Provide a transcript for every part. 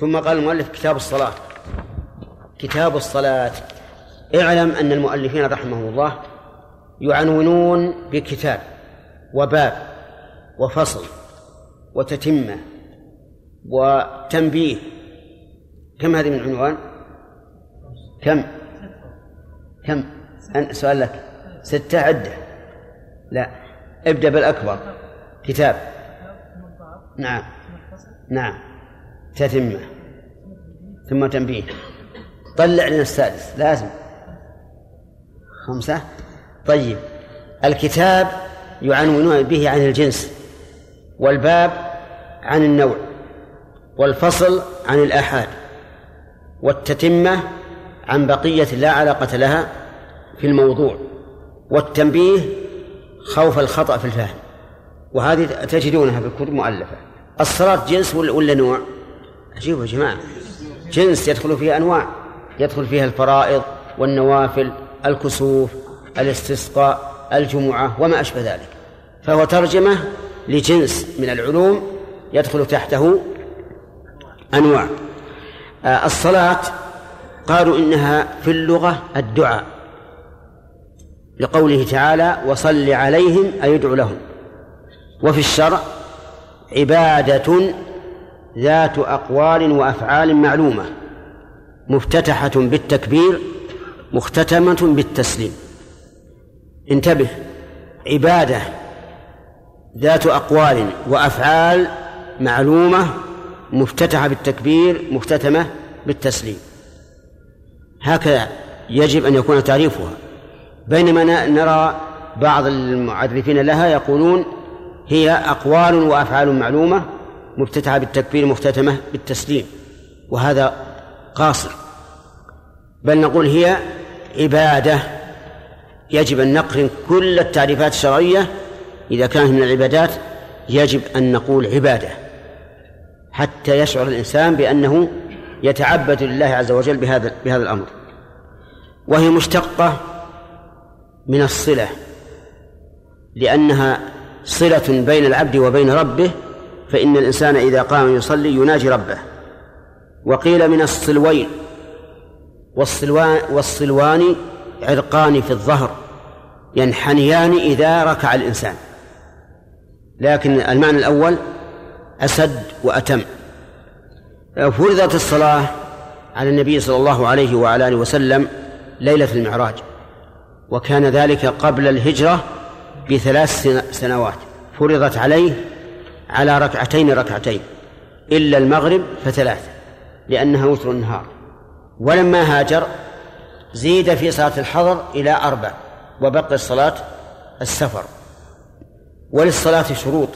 ثم قال المؤلف كتاب الصلاة. كتاب الصلاة. اعلم أن المؤلفين رحمهم الله يعنونون بكتاب وباب وفصل وتتمة وتنبيه. كم هذه من عنوان؟ كم؟ كم؟ سؤال لك. ستة عدة. لا. ابدأ بالأكبر. كتاب. نعم. نعم. تتمة ثم تنبيه. طلع لنا السادس لازم. خمسة. طيب الكتاب يعنونون به عن الجنس والباب عن النوع والفصل عن الآحاد والتتمة عن بقية لا علاقة لها في الموضوع والتنبيه خوف الخطأ في الفهم. وهذه تجدونها في الكتب مؤلفة. الصلاة جنس ولا نوع؟ عجيب يا جماعة. جنس يدخل فيها أنواع. يدخل فيها الفرائض والنوافل الكسوف الاستسقاء الجمعة وما أشبه ذلك. فهو ترجمة لجنس من العلوم يدخل تحته أنواع. آه، الصلاة قالوا إنها في اللغة الدعاء. لقوله تعالى وصل عليهم أي ادعو لهم. وفي الشرع عبادة ذات أقوال وأفعال معلومة مفتتحة بالتكبير مختتمة بالتسليم. انتبه عبادة ذات أقوال وأفعال معلومة مفتتحة بالتكبير مختتمة بالتسليم. هكذا يجب أن يكون تعريفها. بينما نرى بعض المعرفين لها يقولون هي أقوال وأفعال معلومة مفتتحة بالتكبير مختتمة بالتسليم وهذا قاصر. بل نقول هي عبادة. يجب أن نقرن كل التعريفات الشرعية. إذا كانت من العبادات يجب أن نقول عبادة. حتى يشعر الإنسان بأنه يتعبد لله عز وجل بهذا بهذا الأمر. وهي مشتقة من الصلة لأنها صلة بين العبد وبين ربه فإن الإنسان إذا قام يصلي يناجي ربه. وقيل من الصلوين والصلوان والصلوان عرقان في الظهر ينحنيان إذا ركع الإنسان. لكن المعنى الأول أسد وأتم. فرضت الصلاة على النبي صلى الله عليه وعلى آله وسلم ليلة المعراج وكان ذلك قبل الهجرة بثلاث سنوات. فرضت عليه على ركعتين ركعتين إلا المغرب فثلاثة لأنها وتر النهار. ولما هاجر زيد في صلاة الحضر إلى أربع وبقي الصلاة السفر. وللصلاة شروط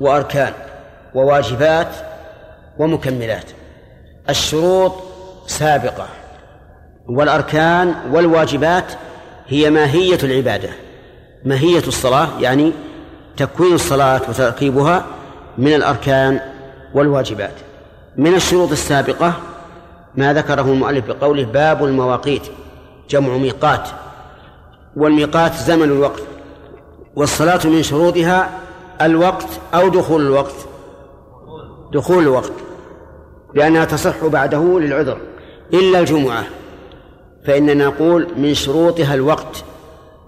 وأركان وواجبات ومكملات. الشروط سابقة والأركان والواجبات هي ماهية العبادة ماهية الصلاة يعني تكوين الصلاة وتركيبها من الأركان والواجبات. من الشروط السابقة ما ذكره المؤلف بقوله باب المواقيت جمع ميقات والميقات زمن الوقت والصلاة من شروطها الوقت أو دخول الوقت. دخول الوقت لأنها تصح بعده للعذر. إلا الجمعة فإننا نقول من شروطها الوقت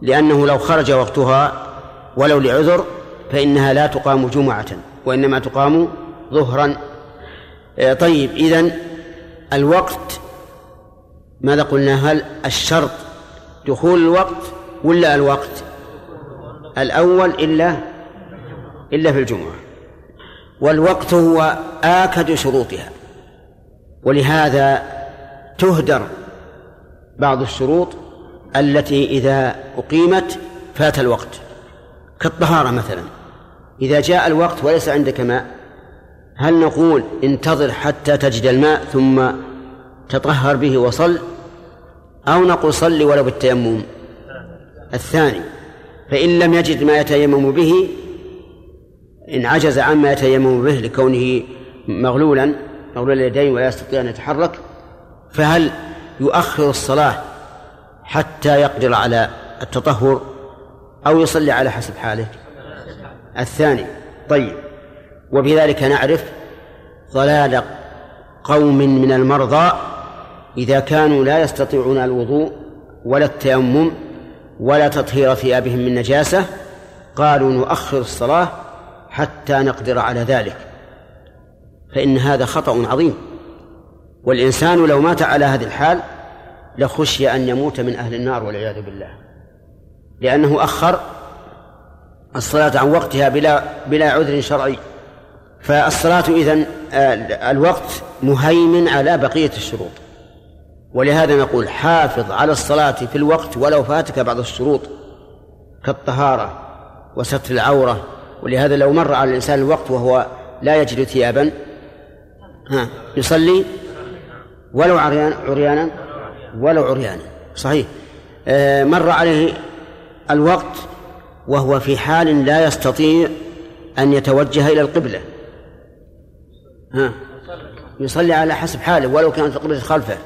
لأنه لو خرج وقتها ولو لعذر فإنها لا تقام جمعة وإنما تقام ظهرا. آه، طيب إذن الوقت ماذا قلنا؟ هل الشرط دخول الوقت ولا الوقت؟ الأول إلا إلا في الجمعة. والوقت هو آكد شروطها ولهذا تهدر بعض الشروط التي إذا أقيمت فات الوقت. كالطهارة مثلا. إذا جاء الوقت وليس عندك ماء هل نقول انتظر حتى تجد الماء ثم تطهر به وصل؟ أو نقول صل ولو بالتيمم. الثاني فإن لم يجد ما يتيمم به إن عجز عما يتيمم به لكونه مغلولا مغلول اليدين ولا يستطيع أن يتحرك فهل يؤخر الصلاة حتى يقدر على التطهر؟ أو يصلي على حسب حاله. الثاني طيب. وبذلك نعرف ضلال قوم من المرضى إذا كانوا لا يستطيعون الوضوء ولا التيمم ولا تطهير ثيابهم من نجاسة قالوا نؤخر الصلاة حتى نقدر على ذلك. فإن هذا خطأ عظيم. والإنسان لو مات على هذه الحال لخشي أن يموت من أهل النار والعياذ بالله. لأنه أخر الصلاة عن وقتها بلا بلا عذر شرعي. فالصلاة إذن آه، الوقت مهيمن على بقية الشروط. ولهذا نقول حافظ على الصلاة في الوقت ولو فاتك بعض الشروط كالطهارة وستر العورة. ولهذا لو مر على الإنسان الوقت وهو لا يجد ثيابا ها يصلي ولو عريان عريانا ولو عريانا. صحيح. آه، مر عليه الوقت وهو في حال لا يستطيع أن يتوجه إلى القبلة. ها؟ يصلي على حسب حاله ولو كانت القبلة خلفه.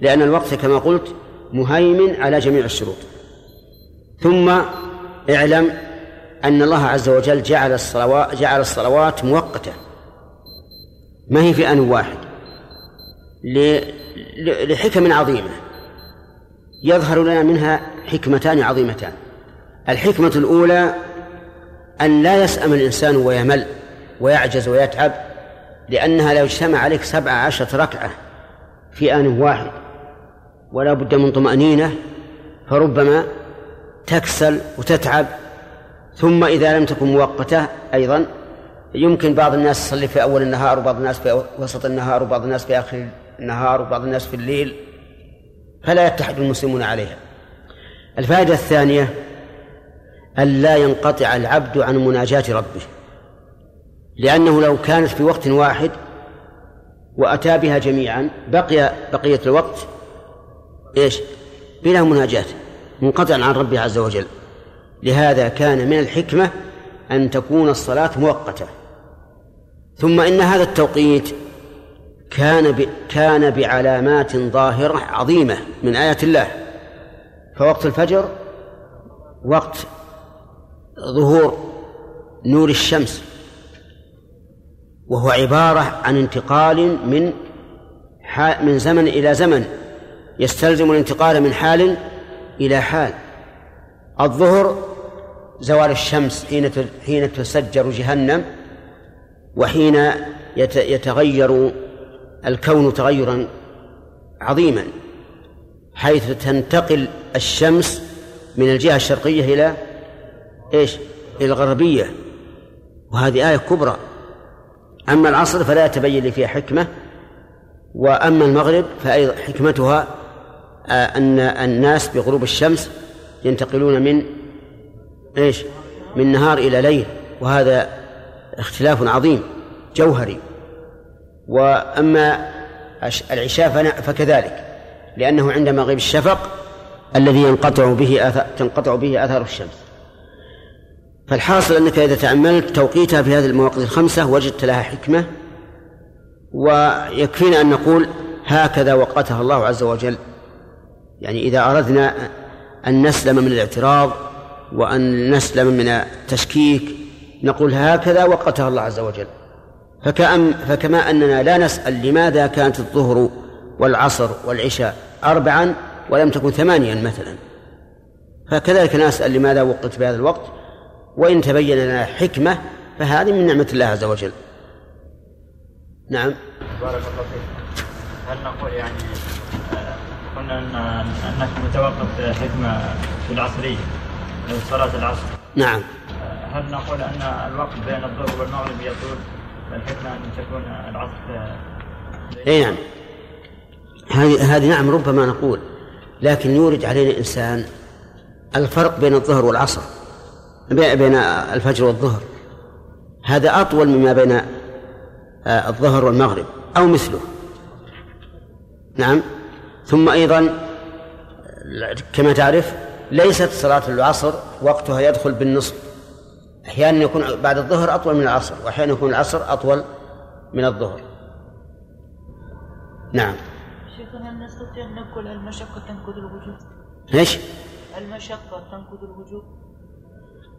لأن الوقت كما قلت مهيمن على جميع الشروط. ثم اعلم أن الله عز وجل جعل الصلوات جعل الصلوات مؤقتة. ما هي في آن واحد؟ لحكم عظيمة. يظهر لنا منها حكمتان عظيمتان. الحكمة الأولى أن لا يسأم الإنسان ويمل ويعجز ويتعب لأنها لو اجتمع عليك سبع عشرة ركعة في آن واحد ولا بد من طمأنينة فربما تكسل وتتعب ثم إذا لم تكن مؤقتة أيضا يمكن بعض الناس يصلي في أول النهار وبعض الناس في وسط النهار وبعض الناس في آخر النهار وبعض الناس في الليل فلا يتحد المسلمون عليها. الفائدة الثانية أن لا ينقطع العبد عن مناجاة ربه. لأنه لو كانت في وقت واحد وأتى بها جميعا بقي بقية الوقت إيش؟ بلا مناجاة منقطعا عن ربه عز وجل. لهذا كان من الحكمة أن تكون الصلاة مؤقتة. ثم إن هذا التوقيت كان ب... كان بعلامات ظاهرة عظيمة من آيات الله. فوقت الفجر وقت ظهور نور الشمس وهو عبارة عن انتقال من من زمن إلى زمن يستلزم الانتقال من حال إلى حال. الظهر زوال الشمس حين حين تسجر جهنم وحين يتغير الكون تغيرا عظيما حيث تنتقل الشمس من الجهة الشرقية إلى إيش؟ إلى الغربية وهذه آية كبرى أما العصر فلا يتبين لي فيها حكمة وأما المغرب فأيضا حكمتها آه، أن الناس بغروب الشمس ينتقلون من إيش؟ من نهار إلى ليل وهذا اختلاف عظيم جوهري وأما العشاء فكذلك لأنه عند مغيب الشفق الذي ينقطع به تنقطع به آثار الشمس. فالحاصل أنك إذا تأملت توقيتها في هذه المواقف الخمسة وجدت لها حكمة ويكفينا أن نقول هكذا وقتها الله عز وجل. يعني إذا أردنا أن نسلم من الاعتراض وأن نسلم من التشكيك نقول هكذا وقتها الله عز وجل. فكأم فكما أننا لا نسأل لماذا كانت الظهر والعصر والعشاء أربعا ولم تكن ثمانيا مثلا. فكذلك نسأل لماذا وقت بهذا الوقت وإن تبين لنا حكمة فهذه من نعمة الله عز وجل. نعم. بارك الله فيك. هل نقول يعني آه، قلنا ان انك متوقف حكمه في العصرية صلاة العصر؟ نعم. آه، هل نقول أن الوقت بين الظهر والمغرب يطول؟ الحكمة أن تكون العصر أي نعم. هذه هذه نعم ربما نقول لكن يورد علينا انسان الفرق بين الظهر والعصر بين الفجر والظهر. هذا أطول مما بين آه، الظهر والمغرب أو مثله. نعم. ثم أيضا كما تعرف ليست صلاة العصر وقتها يدخل بالنصف. أحيانا يكون بعد الظهر أطول من العصر وأحيانا يكون العصر أطول من الظهر. نعم. شيخنا هل نستطيع أن نقول المشقة تنقض الوجوب؟ إيش؟ المشقة تنقض الوجوب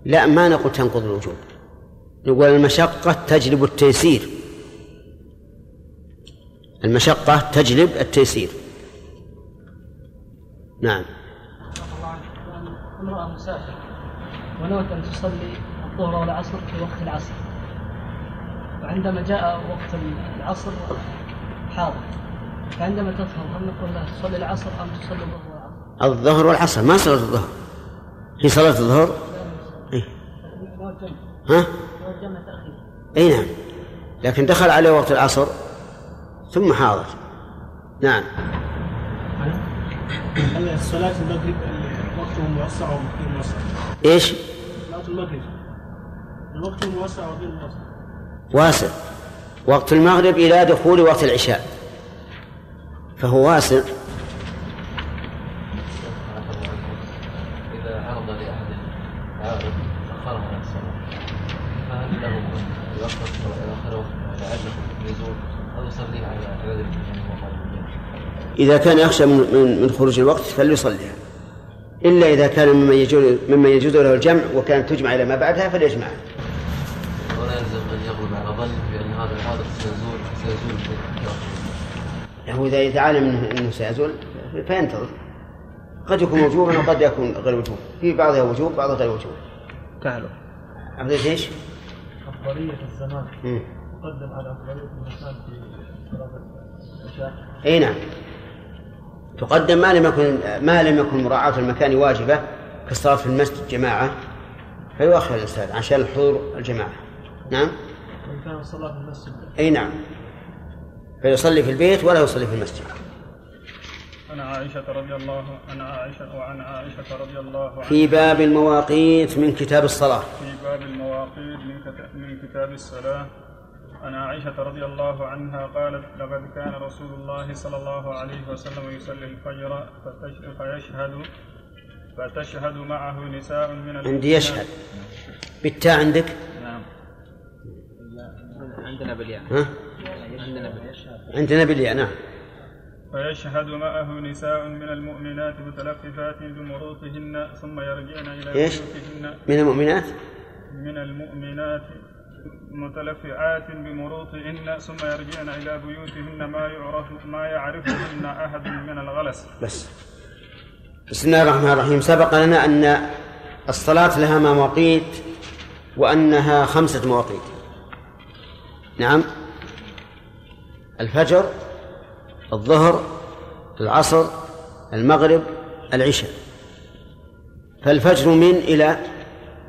لا ما نقول تنقض الوجوب نقول المشقة تجلب التيسير. المشقة تجلب التيسير. نعم. امرأة مسافر ونوت أن تصلي الظهر والعصر في وقت العصر وعندما جاء وقت العصر حاضر فعندما تطهر هل نقول لها تصلي العصر أم تصلي الظهر والعصر؟ الظهر والعصر ما صلاة الظهر هي صلاة الظهر إيه؟ ها؟ إي نعم لكن دخل عليه وقت العصر ثم حاضر نعم هل صلاة المغرب وقته موسع أو غير موسع؟ إيش؟ صلاة المغرب الوقت موسع أو غير موسع؟ واسع. وقت المغرب إلى دخول وقت العشاء. فهو واسع. إذا كان يخشى من من من خروج الوقت فليصليها. إلا إذا كان ممن يجوز ممن يجوز له الجمع وكانت تجمع إلى ما بعدها فليجمعها. يغلب على ظن بأن هذا الحادث سيزول سيزول هو إذا إذا علم أنه أنه سيزول فينتظر. قد يكون وجوبا وقد يكون غير وجوب. في بعضها وجوب بعضها غير وجوب. تعالوا. عبدت إيش؟ أفضلية الزمان. تقدم على أفضلية المكان في صلاة العشاء. إي نعم. تقدم ما لم يكن ما لم يكن مراعاة المكان واجبة كالصلاة في المسجد جماعة فيؤخر الإنسان عشان الحضور الجماعة. نعم؟ وإن كان الصلاة في المسجد. أي نعم. فيصلي في البيت ولا يصلي في المسجد. عن عائشة رضي الله عن عائشة وعن عائشة رضي الله عنها. في باب المواقيت من كتاب الصلاة. في باب المواقيت من كتاب, من كتاب الصلاة. عن عائشة رضي الله عنها قالت لقد كان رسول الله صلى الله عليه وسلم يصلي الفجر فيشهد فتشهد معه نساء من عندي. يشهد. بالتاء عندك؟ نعم عندنا بالياء. ها؟ عندنا بالياء. عندنا بالياء نعم. فيشهد معه نساء من المؤمنات متلففات بمروطهن ثم يرجعن إلى إيش؟ بيوتهن. من المؤمنات؟ من المؤمنات متلفعات بمروطهن ثم يرجعن إلى بيوتهن ما يعرف ما يعرفهن أحد من الغلس. بس. بسم الله الرحمن الرحيم. سبق لنا أن الصلاة لها مواقيت وأنها خمسة مواقيت. نعم. الفجر الظهر العصر المغرب العشاء. فالفجر من إلى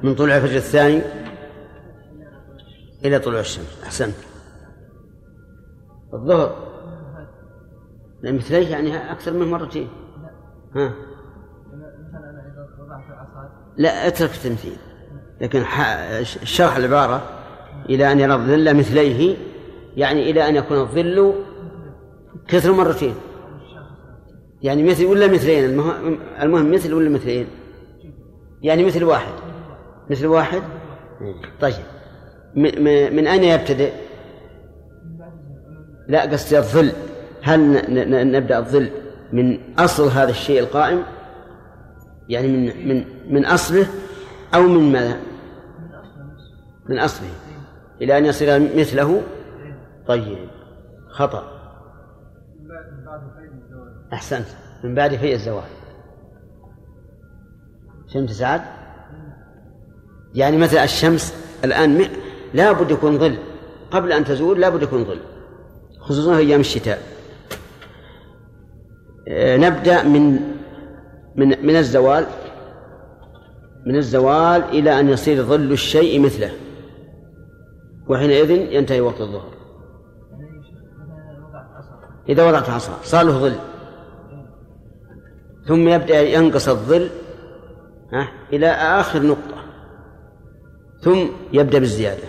من طلوع الفجر الثاني إلى طلوع الشمس. أحسنت. الظهر. مثليه يعني أكثر من مرتين ها؟ لا أترك التمثيل. لكن ح- شرح العبارة إلى أن يرى الظل مثليه يعني إلى أن يكون الظل كثر مرتين. يعني مثل ولا مثلين؟ المهم, مثل ولا مثلين؟ يعني مثل واحد. مثل واحد؟ طيب. من أين يبتدئ؟ لا قصدي الظل. هل نبدأ الظل من أصل هذا الشيء القائم؟ يعني من من من أصله أو من ماذا؟ من أصله. إلى أن يصير مثله؟ طيب خطأ. أحسنت. من بعد في الزواج فهمت سعد؟ يعني مثلا الشمس الآن م- لا بد يكون ظل. قبل أن تزول لا بد يكون ظل خصوصا في أيام الشتاء. آه، نبدأ من من من الزوال من الزوال إلى أن يصير ظل الشيء مثله. وحينئذ ينتهي وقت الظهر. إذا وضعت عصا صار له ظل. ثم يبدأ ينقص الظل إلى آخر نقطة. ثم يبدأ بالزيادة.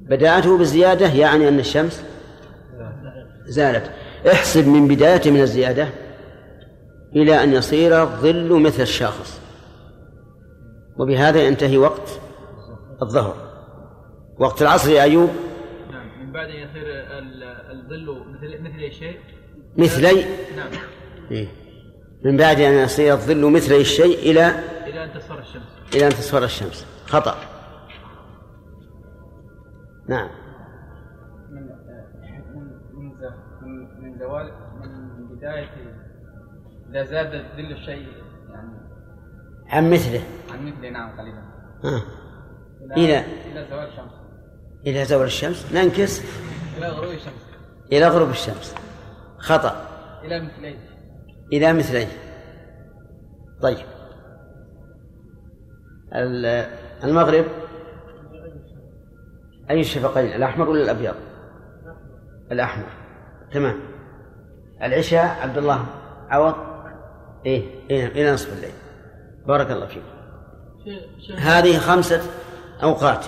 بداءته بالزيادة يعني أن الشمس زالت. احسب من بداية من الزيادة إلى أن يصير الظل مثل الشاخص. وبهذا ينتهي وقت الظهر. وقت العصر يا أيوب. نعم من بعد أن يصير ال- الظل مثل مثل أي شيء. مثلي؟ نعم. إيه. من بعد أن يصير الظل مثل الشيء إلى إلى أن تصفر الشمس. إلى أن تصفر الشمس. خطأ. نعم. من من من من زوال من بداية إذا زاد ظل الشيء يعني عن مثله. عن مثله نعم قليلا. ها. إلى إلى إلى زوال الشمس. إلى زوال الشمس ننكس إلى غروب الشمس. إلى غروب الشمس. خطأ. إلى مثليه. إلى مثليه. طيب. ال- المغرب؟ أي الشفقين الأحمر ولا الأبيض؟ الأحمر. تمام. العشاء عبد الله عوض؟ إيه إيه إلى نصف الليل. بارك الله فيك. هذه خمسة أوقات.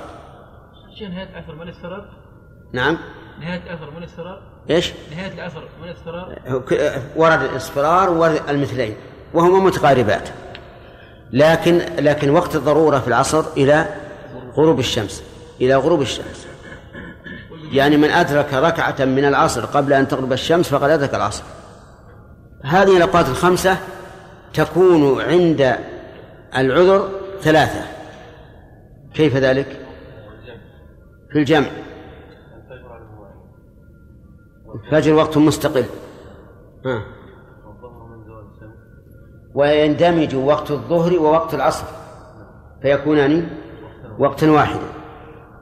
شيء نهاية العصر من الاضطرار نعم. نهاية العصر من الاضطرار إيش؟ نهاية العصر من ك- ورد الإصفرار ورد المثلين وهما متقاربات. لكن لكن وقت الضرورة في العصر إلى غروب الشمس إلى غروب الشمس. يعني من أدرك ركعة من العصر قبل أن تغرب الشمس فقد أدرك العصر. هذه الأوقات الخمسة تكون عند العذر ثلاثة. كيف ذلك؟ في الجمع. الفجر وقت مستقل. ها. ويندمج وقت الظهر ووقت العصر. فيكونان وقتا واحدا.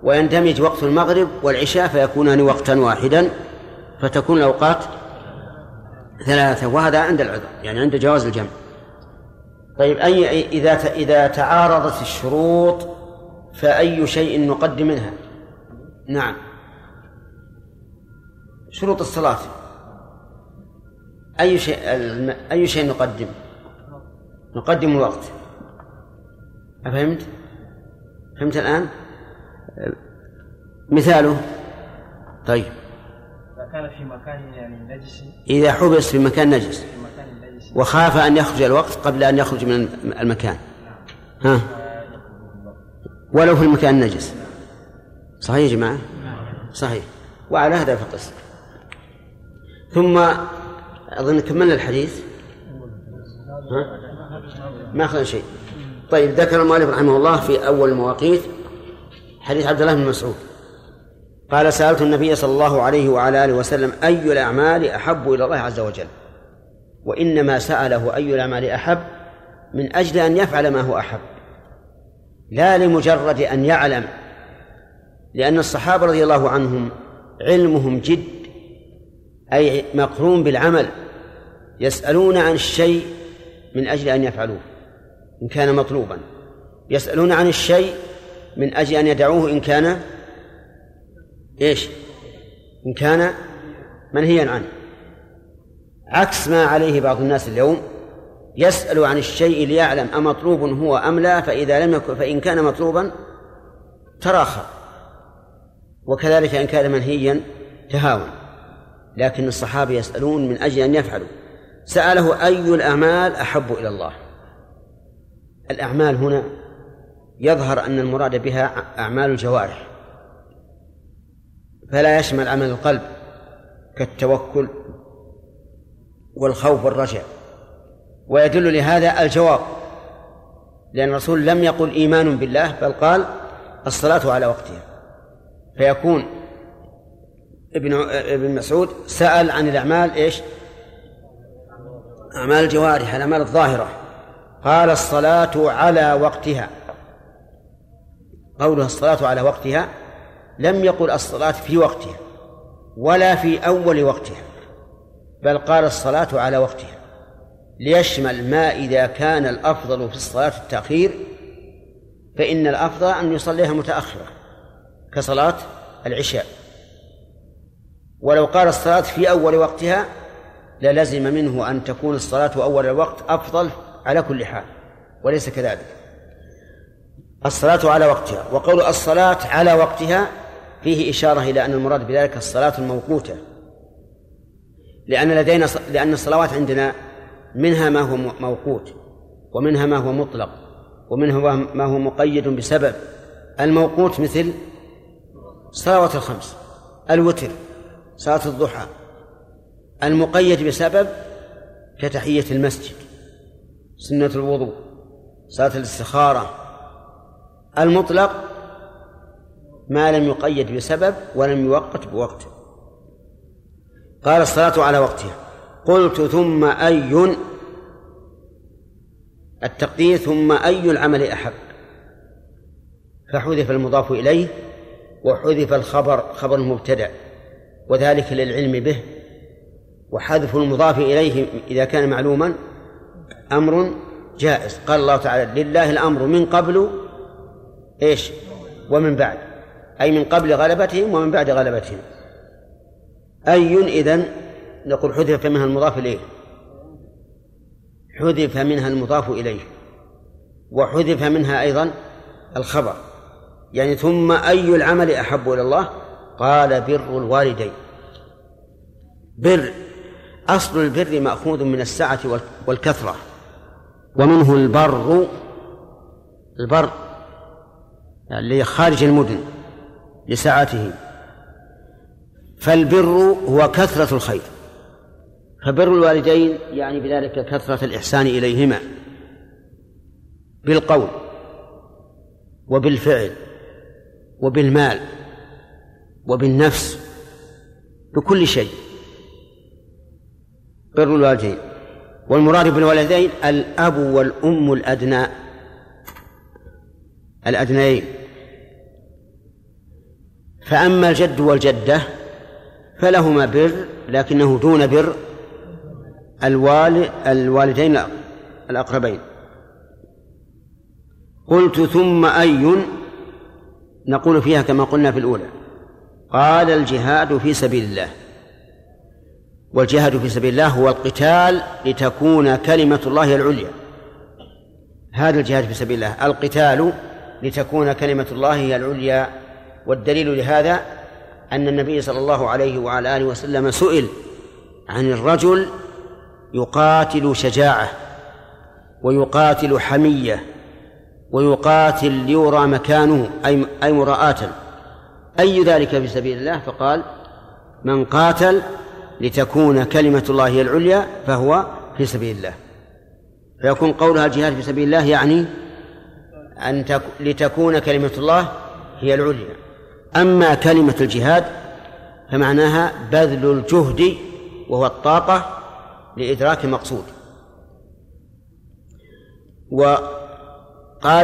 ويندمج وقت المغرب والعشاء فيكونان وقتا واحدا. فتكون الأوقات ثلاثة وهذا عند العذر يعني عند جواز الجمع. طيب أي إذا إذا تعارضت الشروط فأي شيء نقدم منها؟ نعم. شروط الصلاة. أي شيء أي شيء نقدم؟ نقدم الوقت. أفهمت؟ فهمت الآن؟ مثاله. طيب. إذا كان في مكان يعني نجس. إذا حبس في مكان نجس. في مكان نجس. وخاف أن يخرج الوقت قبل أن يخرج من المكان. ها؟ ولو في المكان النجس. صحيح يا جماعة؟ صحيح. وعلى هذا فقس ثم أظن كملنا الحديث. ها؟ ما أخذنا شيء. طيب ذكر المؤلف رحمه الله في أول المواقيت حديث عبد الله بن مسعود. قال سألت النبي صلى الله عليه وعلى آله وسلم أي الأعمال أحب إلى الله عز وجل؟ وإنما سأله أي الأعمال أحب؟ من أجل أن يفعل ما هو أحب. لا لمجرد أن يعلم لأن الصحابة رضي الله عنهم علمهم جد أي مقرون بالعمل يسألون عن الشيء من أجل أن يفعلوه إن كان مطلوبا. يسألون عن الشيء من أجل أن يدعوه إن كان إيش؟ إن كان منهيا عنه. عكس ما عليه بعض الناس اليوم يسأل عن الشيء ليعلم أمطلوب هو أم لا فإذا لم يكن فإن كان مطلوبا تراخى. وكذلك إن كان منهيا تهاون. لكن الصحابة يسألون من أجل أن يفعلوا. سأله أي الأعمال أحب إلى الله؟ الأعمال هنا يظهر أن المراد بها أعمال الجوارح. فلا يشمل عمل القلب كالتوكل والخوف والرجاء ويدل لهذا الجواب لأن الرسول لم يقل إيمان بالله بل قال الصلاة على وقتها. فيكون ابن ابن مسعود سأل عن الأعمال إيش؟ أعمال الجوارح الأعمال الظاهرة. قال الصلاة على وقتها. قولها الصلاة على وقتها لم يقل الصلاة في وقتها ولا في أول وقتها بل قال الصلاة على وقتها. ليشمل ما إذا كان الأفضل في الصلاة التأخير فإن الأفضل أن يصليها متأخرة. كصلاة العشاء. ولو قال الصلاة في أول وقتها للزم منه أن تكون الصلاة أول الوقت أفضل على كل حال وليس كذلك. الصلاة على وقتها وقول الصلاة على وقتها فيه إشارة إلى أن المراد بذلك الصلاة الموقوتة. لأن لدينا لأن الصلوات عندنا منها ما هو موقوت ومنها ما هو مطلق ومنها ما هو مقيد بسبب. الموقوت مثل صلوات الخمس الوتر صلاة الضحى المقيد بسبب كتحية المسجد سنة الوضوء صلاة الاستخارة المطلق ما لم يقيد بسبب ولم يوقت بوقت. قال الصلاة على وقتها قلت ثم أي التقدير ثم أي العمل أحب فحذف المضاف إليه وحذف الخبر خبر المبتدأ وذلك للعلم به وحذف المضاف إليه إذا كان معلوما أمر جائز. قال الله تعالى لله الأمر من قبل إيش؟ ومن بعد. أي من قبل غلبتهم ومن بعد غلبتهم. أي إذن؟ نقول حذف منها المضاف إليه. حذف منها المضاف إليه. وحذف منها أيضا الخبر. يعني ثم أي العمل أحب إلى الله؟ قال بر الوالدين. بر أصل البر مأخوذ من السعة والكثرة. ومنه البر البر اللي خارج المدن لسعته. فالبر هو كثرة الخير. فبر الوالدين يعني بذلك كثرة الإحسان إليهما بالقول وبالفعل. وبالمال وبالنفس بكل شيء. بر الوالدين. والمراد بالوالدين الأب والأم الأدنى الأدنيين. فأما الجد والجدة فلهما بر لكنه دون بر الوالد الوالدين الأقربين. قلت ثم أي نقول فيها كما قلنا في الأولى. قال الجهاد في سبيل الله. والجهاد في سبيل الله هو القتال لتكون كلمة الله العليا. هذا الجهاد في سبيل الله. القتال لتكون كلمة الله هي العليا. والدليل لهذا أن النبي صلى الله عليه وعلى آله وسلم سئل عن الرجل يقاتل شجاعة ويقاتل حمية ويقاتل ليرى مكانه أي أي مراءة أي ذلك في سبيل الله؟ فقال من قاتل لتكون كلمة الله هي العليا فهو في سبيل الله. فيكون قولها الجهاد في سبيل الله يعني أن تك... لتكون كلمة الله هي العليا. أما كلمة الجهاد فمعناها بذل الجهد وهو الطاقة لإدراك مقصود. وقال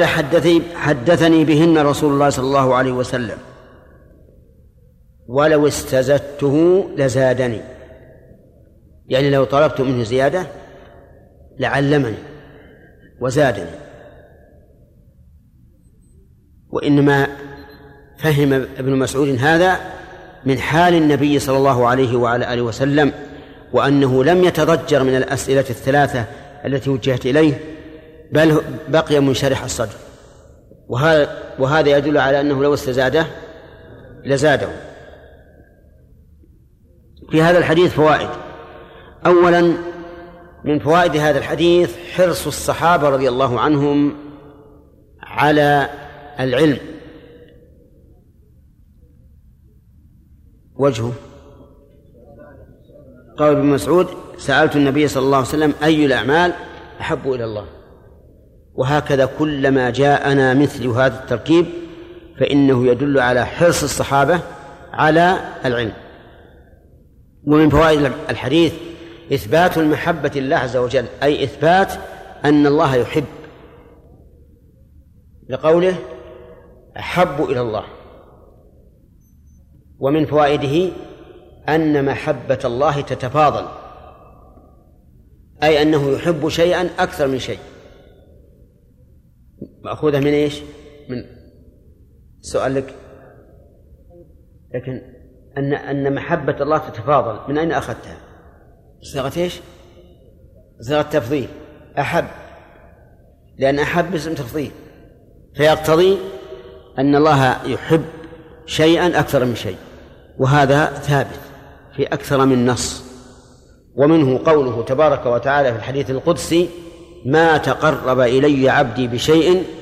حدثي حدثني بهن رسول الله صلى الله عليه وسلم. ولو استزدته لزادني. يعني لو طلبت منه زيادة لعلمني وزادني. وإنما فهم ابن مسعود هذا من حال النبي صلى الله عليه وعلى آله وسلم وأنه لم يتضجر من الأسئلة الثلاثة التي وجهت إليه بل بقي منشرح الصدر. وهذا وهذا يدل على أنه لو استزاده لزاده. في هذا الحديث فوائد. أولا من فوائد هذا الحديث حرص الصحابة رضي الله عنهم على العلم. وجهه. قال ابن مسعود سألت النبي صلى الله عليه وسلم أي الأعمال أحب إلى الله؟ وهكذا كلما جاءنا مثل هذا التركيب فإنه يدل على حرص الصحابة على العلم. ومن فوائد الحديث إثبات المحبة لله عز وجل أي إثبات أن الله يحب. لقوله أحب إلى الله. ومن فوائده أن محبة الله تتفاضل أي أنه يحب شيئا أكثر من شيء. مأخوذة من إيش؟ من سؤال لك. لكن أن أن محبة الله تتفاضل. من أين أخذتها؟ صيغة إيش؟ صيغة تفضيل. أحب. لأن أحب اسم تفضيل. فيقتضي أن الله يحب شيئا أكثر من شيء. وهذا ثابت في أكثر من نص. ومنه قوله تبارك وتعالى في الحديث القدسي ما تقرب إلي عبدي بشيء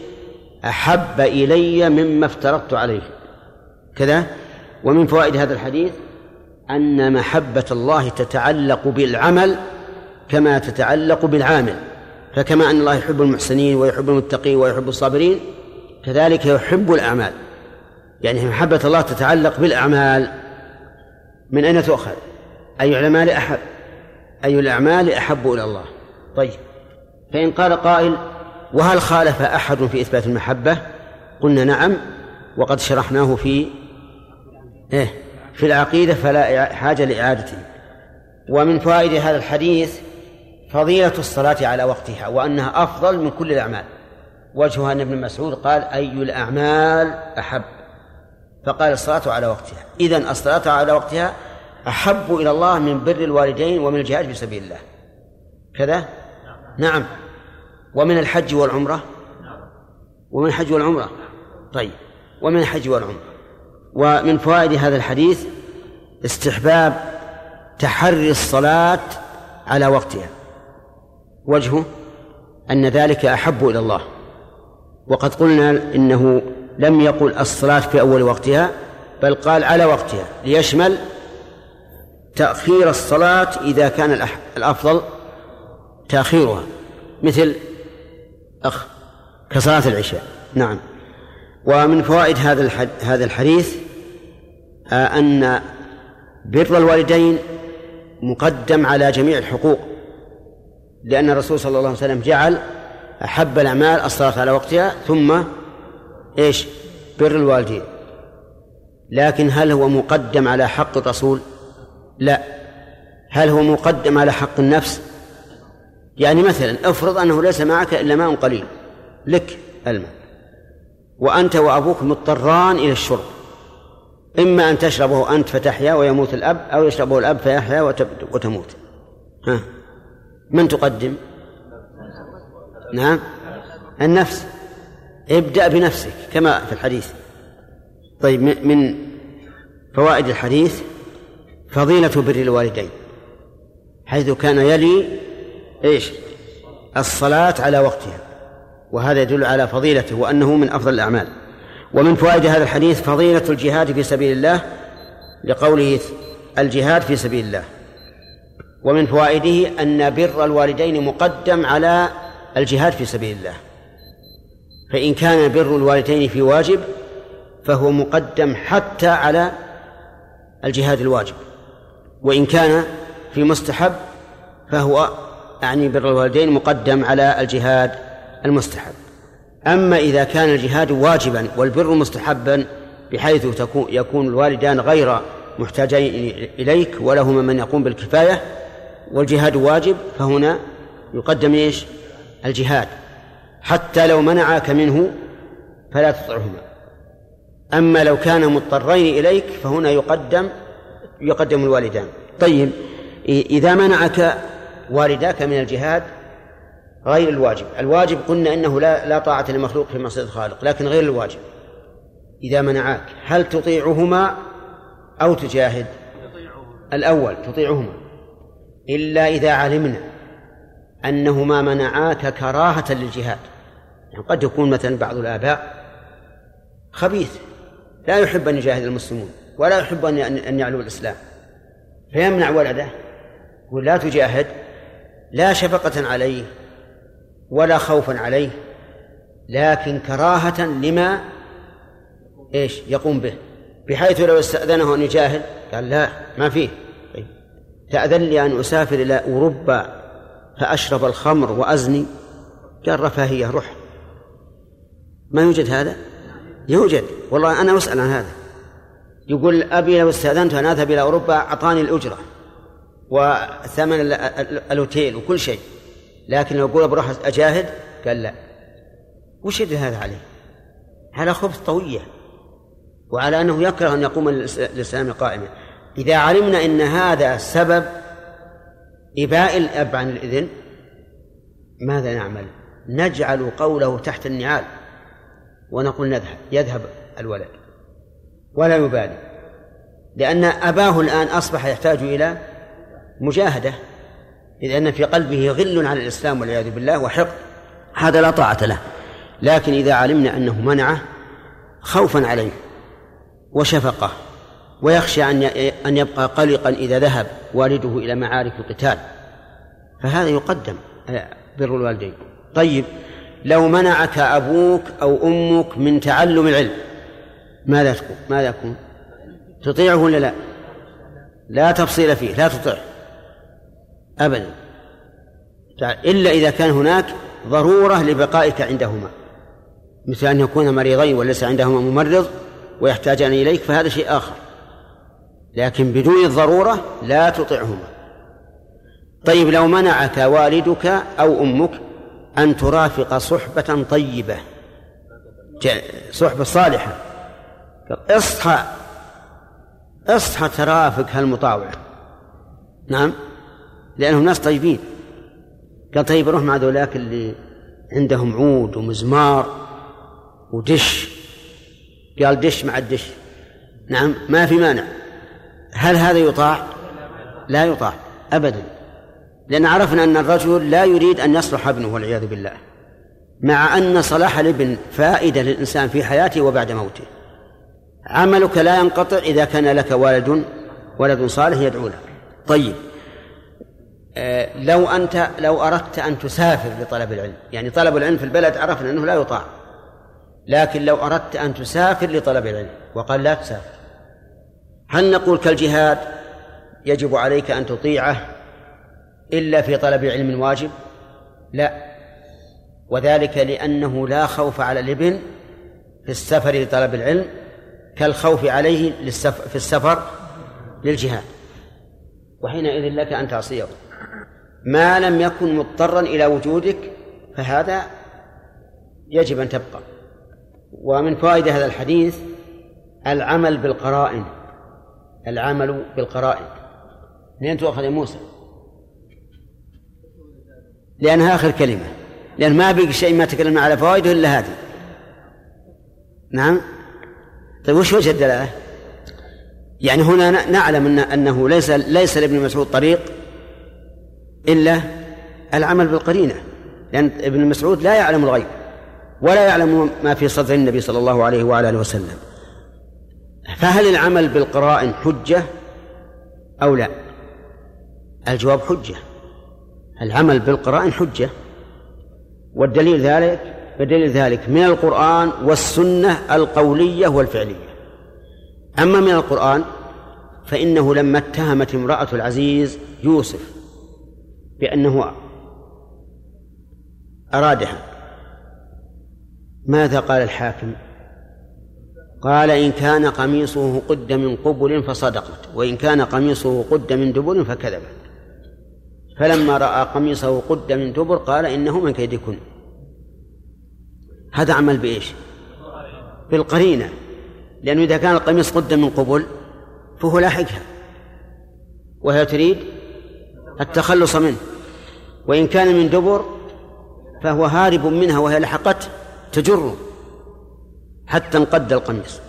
أحب إلي مما افترضت عليه. كذا؟ ومن فوائد هذا الحديث أن محبة الله تتعلق بالعمل كما تتعلق بالعامل فكما أن الله يحب المحسنين ويحب المتقين ويحب الصابرين كذلك يحب الأعمال. يعني محبة الله تتعلق بالأعمال. من أين تؤخذ؟ أي الأعمال أحب؟ أي الأعمال أحب إلى الله؟ طيب. فإن قال قائل وهل خالف أحد في إثبات المحبة؟ قلنا نعم وقد شرحناه في إيه في العقيدة فلا حاجة لإعادته ومن فوائد هذا الحديث فضيلة الصلاة على وقتها وأنها أفضل من كل الأعمال. وجهها أن ابن مسعود قال أي الأعمال أحب؟ فقال الصلاة على وقتها. إذن الصلاة على وقتها أحب إلى الله من بر الوالدين ومن الجهاد في سبيل الله. كذا؟ نعم. ومن الحج والعمرة؟ ومن الحج والعمرة. طيب. ومن الحج والعمرة. ومن فوائد هذا الحديث استحباب تحري الصلاة على وقتها. وجهه أن ذلك أحب إلى الله. وقد قلنا إنه لم يقل الصلاة في أول وقتها بل قال على وقتها ليشمل تأخير الصلاة إذا كان الأفضل تأخيرها. مثل أخ كصلاة العشاء. نعم. ومن فوائد هذا هذا الحديث آه، أن بر الوالدين مقدم على جميع الحقوق لأن الرسول صلى الله عليه وسلم جعل أحب الأعمال الصلاة على وقتها ثم إيش؟ بر الوالدين. لكن هل هو مقدم على حق الرسول؟ لا. هل هو مقدم على حق النفس؟ يعني مثلا افرض أنه ليس معك إلا ماء قليل لك الماء وأنت وأبوك مضطران إلى الشرب إما أن تشربه أنت فتحيا ويموت الأب أو يشربه الأب فيحيا وتموت. ها؟ من تقدم؟ نعم. النفس. ابدأ بنفسك كما في الحديث. طيب من فوائد الحديث فضيلة بر الوالدين حيث كان يلي إيش؟ الصلاة على وقتها. وهذا يدل على فضيلته وأنه من أفضل الأعمال. ومن فوائد هذا الحديث فضيلة الجهاد في سبيل الله لقوله الجهاد في سبيل الله. ومن فوائده أن بر الوالدين مقدم على الجهاد في سبيل الله. فإن كان بر الوالدين في واجب فهو مقدم حتى على الجهاد الواجب. وإن كان في مستحب فهو يعني بر الوالدين مقدم على الجهاد المستحب. أما إذا كان الجهاد واجبا والبر مستحبا بحيث تكون يكون الوالدان غير محتاجين إليك ولهما من يقوم بالكفاية والجهاد واجب فهنا يقدم إيش؟ الجهاد. حتى لو منعك منه فلا تطعهما. أما لو كان مضطرين إليك فهنا يقدم يقدم الوالدان. طيب إذا منعك والداك من الجهاد غير الواجب. الواجب قلنا إنه لا لا طاعة لمخلوق في معصية الخالق لكن غير الواجب. إذا منعاك هل تطيعهما أو تجاهد؟ الأول تطيعهما. إلا إذا علمنا أنهما منعاك كراهة للجهاد. يعني قد يكون مثلا بعض الآباء خبيث لا يحب أن يجاهد المسلمون ولا يحب أن أن يعلو الإسلام فيمنع ولده يقول لا تجاهد لا شفقة عليه ولا خوفا عليه لكن كراهة لما إيش يقوم به؟ بحيث لو استأذنه أن يجاهد؟ قال لا ما فيه. طيب. تأذن لي أن أسافر إلى أوروبا فأشرب الخمر وأزني؟ قال رفاهية روح. ما يوجد هذا؟ يوجد. والله أنا أسأل عن هذا. يقول أبي لو استأذنت أن أذهب إلى أوروبا أعطاني الأجرة. وثمن الأوتيل وكل شيء. لكن لو أقول بروح أجاهد قال لا. وش يدري هذا عليه؟ على خبث طوية. وعلى أنه يكره أن يقوم الإسلام قائما. إذا علمنا أن هذا سبب إباء الأب عن الإذن ماذا نعمل؟ نجعل قوله تحت النعال ونقول نذهب. يذهب الولد. ولا يبالي. لأن أباه الآن أصبح يحتاج إلى مجاهدة إذ أن في قلبه غل على الإسلام والعياذ بالله وحقد هذا لا طاعة له. لكن إذا علمنا أنه منعه خوفا عليه وشفقة ويخشى أن أن يبقى قلقا إذا ذهب والده إلى معارك القتال. فهذا يقدم بر الوالدين. طيب لو منعك أبوك أو أمك من تعلم العلم ماذا تكون ماذا يكون تطيعه ولا لا؟ لا تفصيل فيه لا تطع أبدا. إلا إذا كان هناك ضرورة لبقائك عندهما. مثل أن يكون مريضين وليس عندهما ممرض ويحتاجان إليك فهذا شيء آخر. لكن بدون الضرورة لا تطعهما. طيب لو منعك والدك أو أمك أن ترافق صحبة طيبة صحبة صالحة اصحى اصحى ترافق هالمطاوع نعم؟ لأنهم ناس طيبين. قال طيب روح مع ذولاك اللي عندهم عود ومزمار ودش. قال دش مع الدش. نعم ما في مانع. هل هذا يطاع؟ لا يطاع أبدا. لأن عرفنا أن الرجل لا يريد أن يصلح ابنه والعياذ بالله مع أن صلاح الابن فائدة للإنسان في حياته وبعد موته. عملك لا ينقطع إذا كان لك والد ولد صالح يدعو لك. طيب. لو أنت لو أردت أن تسافر لطلب العلم يعني طلب العلم في البلد عرفنا أنه لا يطاع لكن لو أردت أن تسافر لطلب العلم وقال لا تسافر. هل نقول كالجهاد يجب عليك أن تطيعه إلا في طلب علم واجب؟ لا وذلك لأنه لا خوف على الابن في السفر لطلب العلم كالخوف عليه في السفر للجهاد. وحينئذ لك أن تعصيه. ما لم يكن مضطرا إلى وجودك فهذا يجب أن تبقى. ومن فوائد هذا الحديث العمل بالقرائن العمل بالقرائن. منين تؤخذ موسى؟ لأنها آخر كلمة. لأن ما بقي شيء ما تكلمنا على فوائده إلا هذه. نعم؟ طيب وش وجه الدلالة؟ يعني هنا نعلم أن أنه ليس ليس لابن مسعود طريق إلا العمل بالقرينة لأن ابن مسعود لا يعلم الغيب ولا يعلم ما في صدر النبي صلى الله عليه وعلى آله وسلم. فهل العمل بالقرائن حجة أو لا؟ الجواب حجة. العمل بالقرائن حجة. والدليل ذلك بدليل ذلك من القرآن والسنة القولية والفعلية. أما من القرآن فإنه لما اتهمت امرأة العزيز يوسف بأنه أرادها. ماذا قال الحاكم؟ قال إن كان قميصه قد من قبل فصدقت وإن كان قميصه قد من دبر فكذبت. فلما رأى قميصه قد من دبر قال إنه من كيدكن. هذا عمل بإيش؟ بالقرينة. لأنه إذا كان القميص قد من قبل فهو لاحقها. وهي تريد التخلص منه. وإن كان من دبر فهو هارب منها وهي لحقته تجره حتى انقد القميص.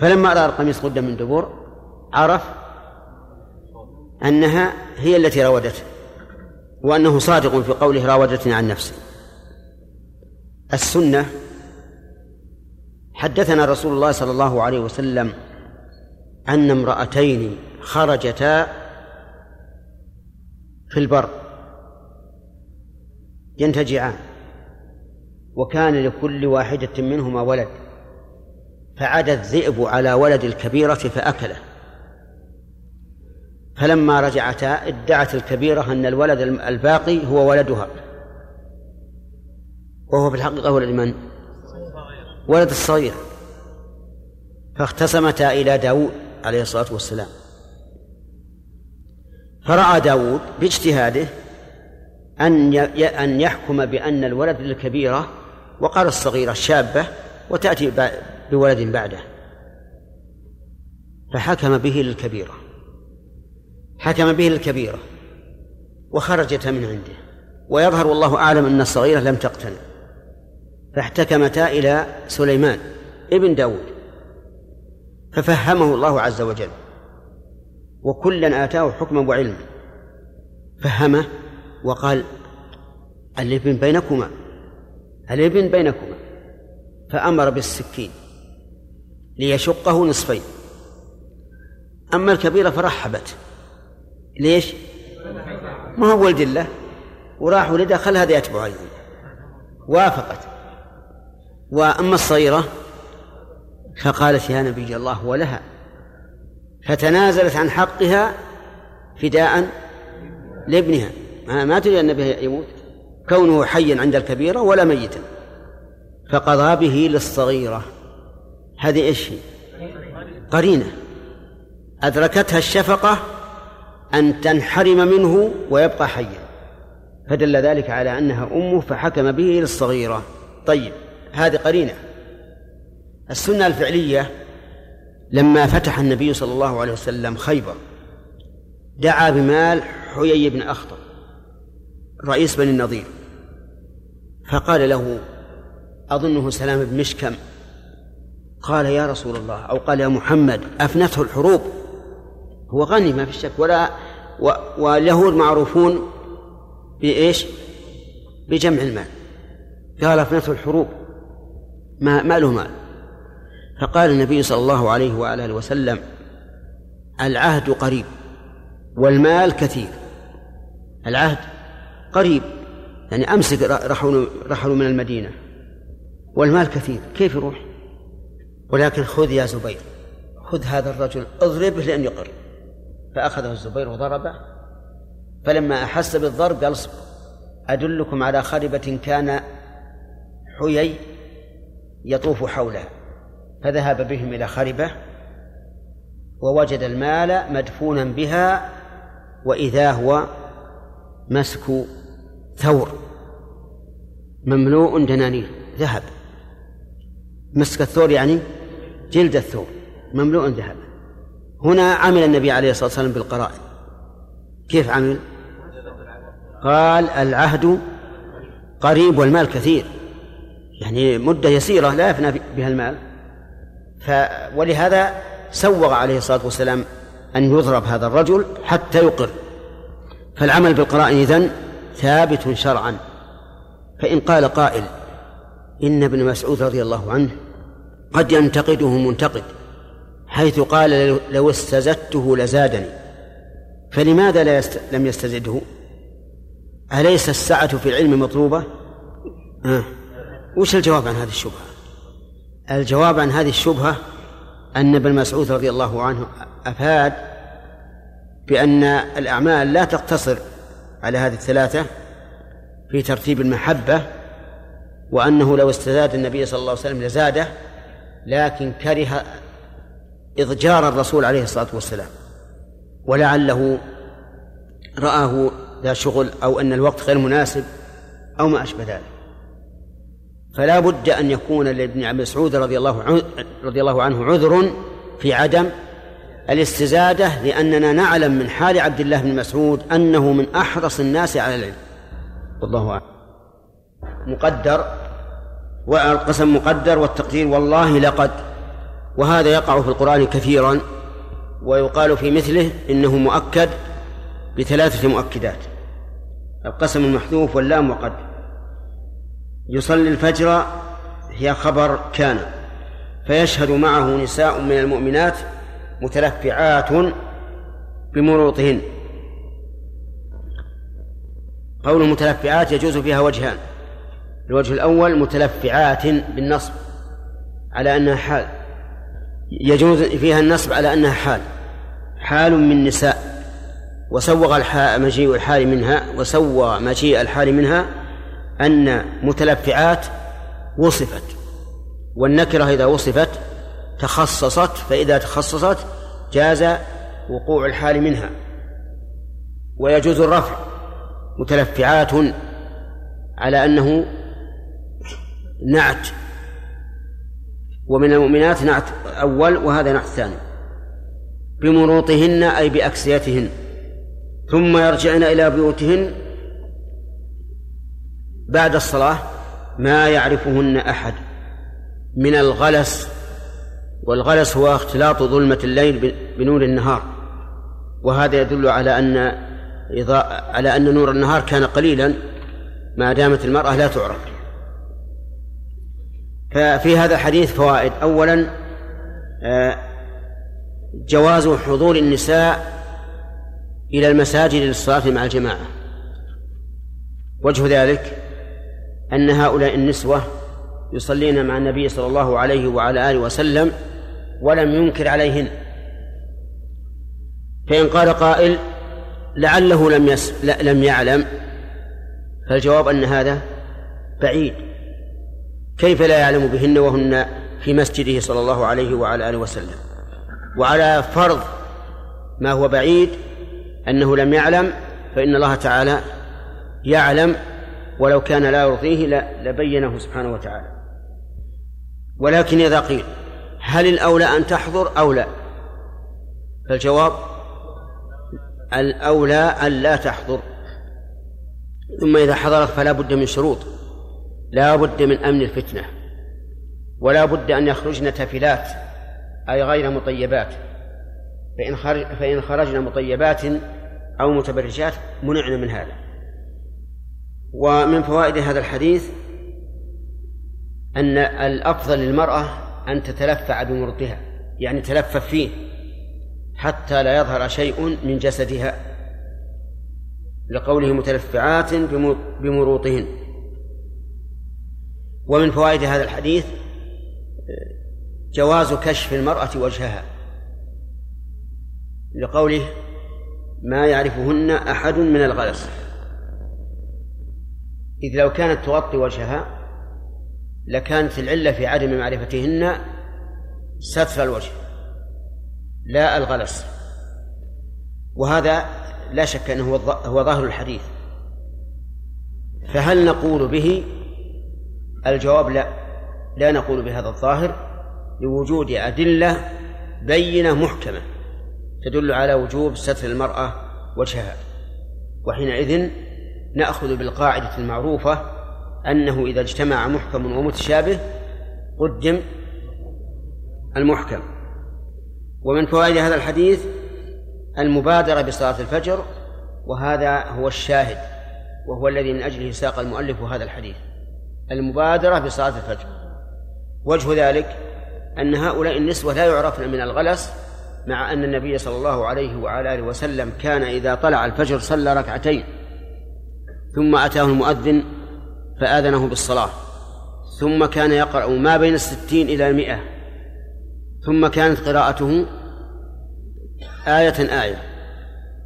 فلما رأى القميص قد من دبر عرف أنها هي التي راودته وأنه صادق في قوله راودتني عن نفسي. السنة حدثنا رسول الله صلى الله عليه وسلم أن امرأتين خرجتا في البر. ينتجعان. وكان لكل واحدة منهما ولد. فعدا الذئب على ولد الكبيرة فأكله. فلما رجعتا ادعت الكبيرة أن الولد الباقي هو ولدها. وهو في الحقيقة ولد من؟ ولد الصغير. فاختصمتا إلى داود عليه الصلاة والسلام. فرأى داود باجتهاده أن أن يحكم بأن الولد للكبيرة وقال الصغيرة الشابة وتأتي بولد بعده. فحكم به للكبيرة. حكم به للكبيرة وخرجت من عنده. ويظهر والله أعلم أن الصغيرة لم تقتنع. فاحتكمتا إلى سليمان ابن داود. ففهمه الله عز وجل. وكلا آتاه حكما وعلما. فهمه وقال الابن بينكما الابن بينكما. فأمر بالسكين ليشقه نصفين. أما الكبيرة فرحبت. ليش؟ ما هو ولد الله؟ وراح ولده خل هذا يتبع أيضا وافقت. وأما الصغيرة فقالت يا نبي الله ولها. فتنازلت عن حقها فداء لابنها. ما تريد أن يموت. كونه حيا عند الكبيرة ولا ميتا. فقضى به للصغيرة. هذه إيش هي؟ قرينة. أدركتها الشفقة أن تنحرم منه ويبقى حيا. فدل ذلك على أنها أمه فحكم به للصغيرة. طيب هذه قرينة. السنة الفعلية لما فتح النبي صلى الله عليه وسلم خيبر دعا بمال حيي بن أخطب رئيس بني النضير فقال له أظنه سلام بن مشكم. قال يا رسول الله. أو قال يا محمد أفنته الحروب. هو غني ما في شك ولا و واليهود معروفون بإيش؟ بجمع المال. قال أفنته الحروب. ما ما له مال. فقال النبي صلى الله عليه وعلى وسلم العهد قريب والمال كثير. العهد قريب يعني أمسك رحلوا رحلوا من المدينة والمال كثير كيف يروح؟ ولكن خذ يا زبير خذ هذا الرجل اضربه لأن يقر. فأخذه الزبير وضربه فلما أحس بالضرب قال اصبر أدلكم على خربة كان حيي يطوف حولها فذهب بهم إلى خربة ووجد المال مدفونا بها وإذا هو مسك ثور مملوء دنانير. ذهب. مسك الثور يعني جلد الثور مملوء ذهب. هنا عمل النبي عليه الصلاة والسلام بالقرائن. كيف عمل؟ قال العهد قريب والمال كثير. يعني مدة يسيرة لا يفنى بها المال. ف ولهذا سوغ عليه الصلاة والسلام أن يضرب هذا الرجل حتى يقر. فالعمل بالقرائن إذن ثابت شرعا. فإن قال قائل إن ابن مسعود رضي الله عنه قد ينتقده منتقد حيث قال لو استزدته لزادني. فلماذا لا يست... لم يستزده؟ أليس السعة في العلم مطلوبة؟ آه. وش الجواب عن هذه الشبهة؟ الجواب عن هذه الشبهة أن ابن مسعود رضي الله عنه أفاد بأن الأعمال لا تقتصر على هذه الثلاثة في ترتيب المحبة وأنه لو استزاد النبي صلى الله عليه وسلم لزاده لكن كره إضجار الرسول عليه الصلاة والسلام. ولعله رآه ذا شغل أو أن الوقت غير مناسب أو ما أشبه ذلك. فلا بد أن يكون لابن مسعود رضي الله رضي الله عنه عذر في عدم الاستزادة لأننا نعلم من حال عبد الله بن مسعود أنه من أحرص الناس على العلم. والله أعلم. مقدر والقسم مقدر والتقدير والله لقد وهذا يقع في القرآن كثيرا ويقال في مثله إنه مؤكد بثلاثة مؤكدات. القسم المحذوف واللام وقد. يصلي الفجر هي خبر كان. فيشهد معه نساء من المؤمنات متلفعات بمروطهن. قول المتلفعات يجوز فيها وجهان. الوجه الأول متلفعات بالنصب على أنها حال. يجوز فيها النصب على أنها حال. حال من نساء. وسوغ مجيء الحال منها وسوى مجيء الحال منها أن متلفعات وصفت والنكرة إذا وصفت تخصصت فإذا تخصصت جاز وقوع الحال منها ويجوز الرفع. متلفعات على أنه نعت ومن المؤمنات نعت أول وهذا نعت ثاني بمروطهن أي بأكسيتهن ثم يرجعن إلى بيوتهن بعد الصلاة ما يعرفهن أحد من الغلس والغلس هو اختلاط ظلمة الليل بنور النهار. وهذا يدل على أن إضاء على أن نور النهار كان قليلا ما دامت المرأة لا تعرف. ففي هذا الحديث فوائد. أولا آه، جواز حضور النساء إلى المساجد للصلاة مع الجماعة. وجه ذلك أن هؤلاء النسوة يصلين مع النبي صلى الله عليه وعلى آله وسلم ولم ينكر عليهن. فإن قال قائل لعله لم يس... لم يعلم فالجواب أن هذا بعيد. كيف لا يعلم بهن وهن في مسجده صلى الله عليه وعلى آله وسلم؟ وعلى فرض ما هو بعيد أنه لم يعلم فإن الله تعالى يعلم ولو كان لا يرضيه لبينه سبحانه وتعالى. ولكن إذا قيل هل الأولى أن تحضر أو لا؟ فالجواب الأولى أن لا تحضر. ثم إذا حضرت فلا بد من شروط لا بد من أمن الفتنة ولا بد أن يخرجن تافلات أي غير مطيبات. فإن خرج فإن خرجن مطيبات أو متبرجات منعنا من هذا. ومن فوائد هذا الحديث أن الأفضل للمرأة أن تتلفع بمرضها يعني تلفف فيه حتى لا يظهر شيء من جسدها لقوله متلفعات بمروطهن. ومن فوائد هذا الحديث جواز كشف المرأة وجهها لقوله ما يعرفهن أحد من الغلس. إذ لو كانت تغطي وجهها لكانت العلة في عدم معرفتهن ستر الوجه لا الغلس. وهذا لا شك أنه هو ظاهر الحديث. فهل نقول به؟ الجواب لا. لا نقول بهذا الظاهر لوجود أدلة بينة محكمة تدل على وجوب ستر المرأة وجهها. وحينئذ نأخذ بالقاعدة المعروفة أنه إذا اجتمع محكم ومتشابه قدم المحكم. ومن فوائد هذا الحديث المبادرة بصلاة الفجر وهذا هو الشاهد وهو الذي من أجله ساق المؤلف هذا الحديث. المبادرة بصلاة الفجر. وجه ذلك أن هؤلاء النسوة لا يعرفن من الغلس مع أن النبي صلى الله عليه وعلى آله وسلم كان إذا طلع الفجر صلى ركعتين. ثم أتاه المؤذن فآذنه بالصلاة. ثم كان يقرأ ما بين الستين إلى المئة. ثم كانت قراءته آية آية.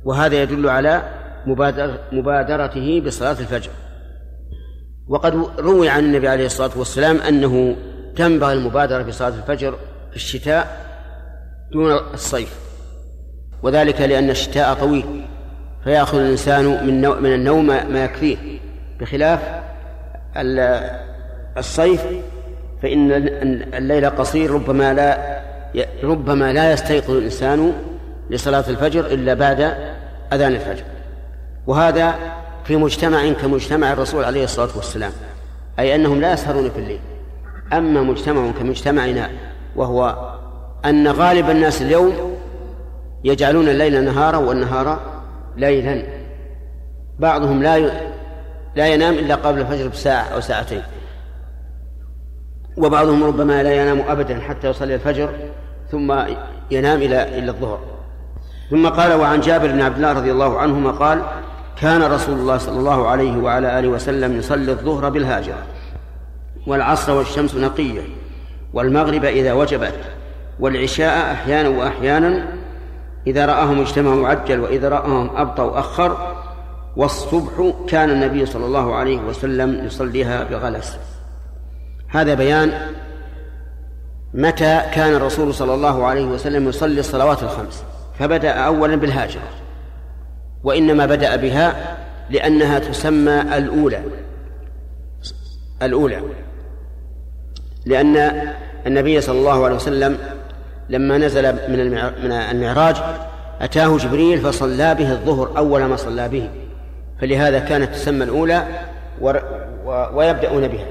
وهذا يدل على مبادر مبادرته بصلاة الفجر. وقد روي عن النبي عليه الصلاة والسلام أنه تنبغي المبادرة بصلاة الفجر في الشتاء دون الصيف. وذلك لأن الشتاء طويل. فيأخذ الإنسان من من النوم ما يكفيه. بخلاف الصيف فإن الليل قصير ربما لا ربما لا يستيقظ الإنسان لصلاة الفجر إلا بعد أذان الفجر. وهذا في مجتمع كمجتمع الرسول عليه الصلاة والسلام أي أنهم لا يسهرون في الليل. أما مجتمع كمجتمعنا وهو أن غالب الناس اليوم يجعلون الليل نهارا والنهار ليلا. بعضهم لا لا ينام إلا قبل الفجر بساعة أو ساعتين. وبعضهم ربما لا ينام أبدا حتى يصلي الفجر ثم ينام إلى إلى الظهر. ثم قال وعن جابر بن عبد الله رضي الله عنهما قال كان رسول الله صلى الله عليه وعلى آله وسلم يصلي الظهر بالهاجرة والعصر والشمس نقية والمغرب إذا وجبت والعشاء أحيانا وأحيانا إذا رآهم اجتمعوا عجل وإذا رآهم أبطأ أخر والصبح كان النبي صلى الله عليه وسلم يصليها بغلس. هذا بيان متى كان الرسول صلى الله عليه وسلم يصلي الصلوات الخمس. فبدأ أولا بالهاجرة وإنما بدأ بها لأنها تسمى الأولى. الأولى. لأن النبي صلى الله عليه وسلم لما نزل من من المعراج أتاه جبريل فصلى به الظهر أول ما صلى به فلهذا كانت تسمى الأولى ويبدأون بها.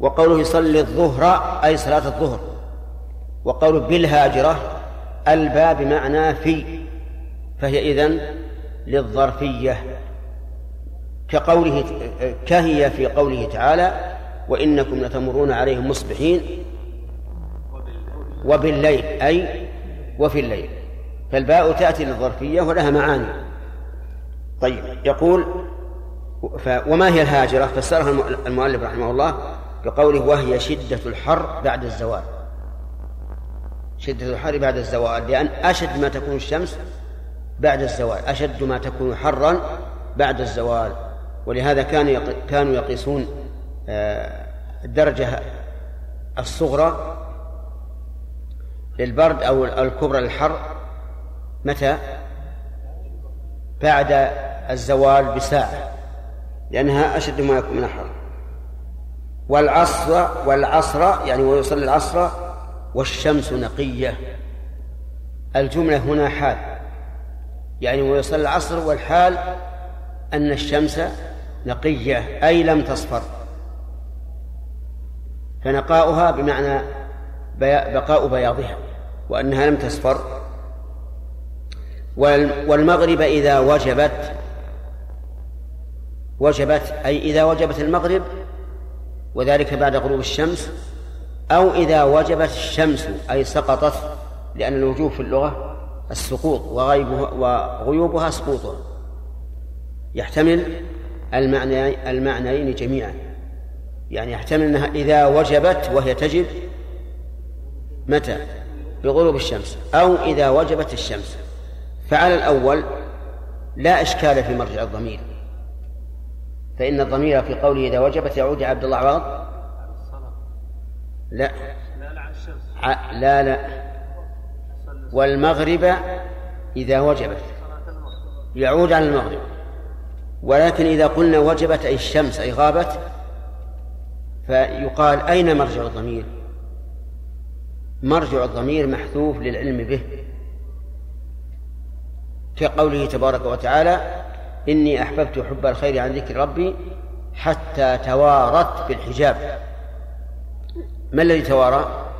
وقوله يصلي الظهر أي صلاة الظهر. وقوله بالهاجرة الباء بمعنى في فهي إذن للظرفية. كقوله كهي في قوله تعالى وإنكم لتمرون عليهم مصبحين وبالليل أي وفي الليل. فالباء تأتي للظرفية ولها معاني. طيب يقول وما هي الهاجرة؟ فسرها المؤلف رحمه الله بقوله وهي شدة الحر بعد الزوال. شدة الحر بعد الزوال لأن أشد ما تكون الشمس بعد الزوال أشد ما تكون حرا بعد الزوال. ولهذا كانوا كانوا يقيسون آه، الدرجة الصغرى للبرد أو الكبرى للحر متى؟ بعد الزوال بساعة لأنها أشد ما يكون من الحر. والعصر والعصر يعني ويصلي العصر والشمس نقية. الجملة هنا حال يعني ويصلي العصر والحال أن الشمس نقية أي لم تصفر. فنقاؤها بمعنى بقاء بياضها. وأنها لم تصفر. وال- والمغرب إذا وجبت وجبت أي إذا وجبت المغرب وذلك بعد غروب الشمس أو إذا وجبت الشمس أي سقطت لأن الوجوب في اللغة السقوط وغيبها وغيوبها سقوطها يحتمل المعنى المعنيين جميعا. يعني يحتمل أنها إذا وجبت وهي تجب متى؟ بغروب الشمس أو إذا وجبت الشمس. فعلى الأول لا إشكال في مرجع الضمير. فإن الضمير في قوله إذا وجبت يعود يا عبد الله عوض. لا. لا لا. والمغرب إذا وجبت يعود على المغرب. ولكن إذا قلنا وجبت أي الشمس أي غابت فيقال أين مرجع الضمير؟ مرجع الضمير محذوف للعلم به. كقوله تبارك وتعالى إني أحببت حب الخير عن ذكر ربي حتى توارت بالحجاب. ما الذي توارى؟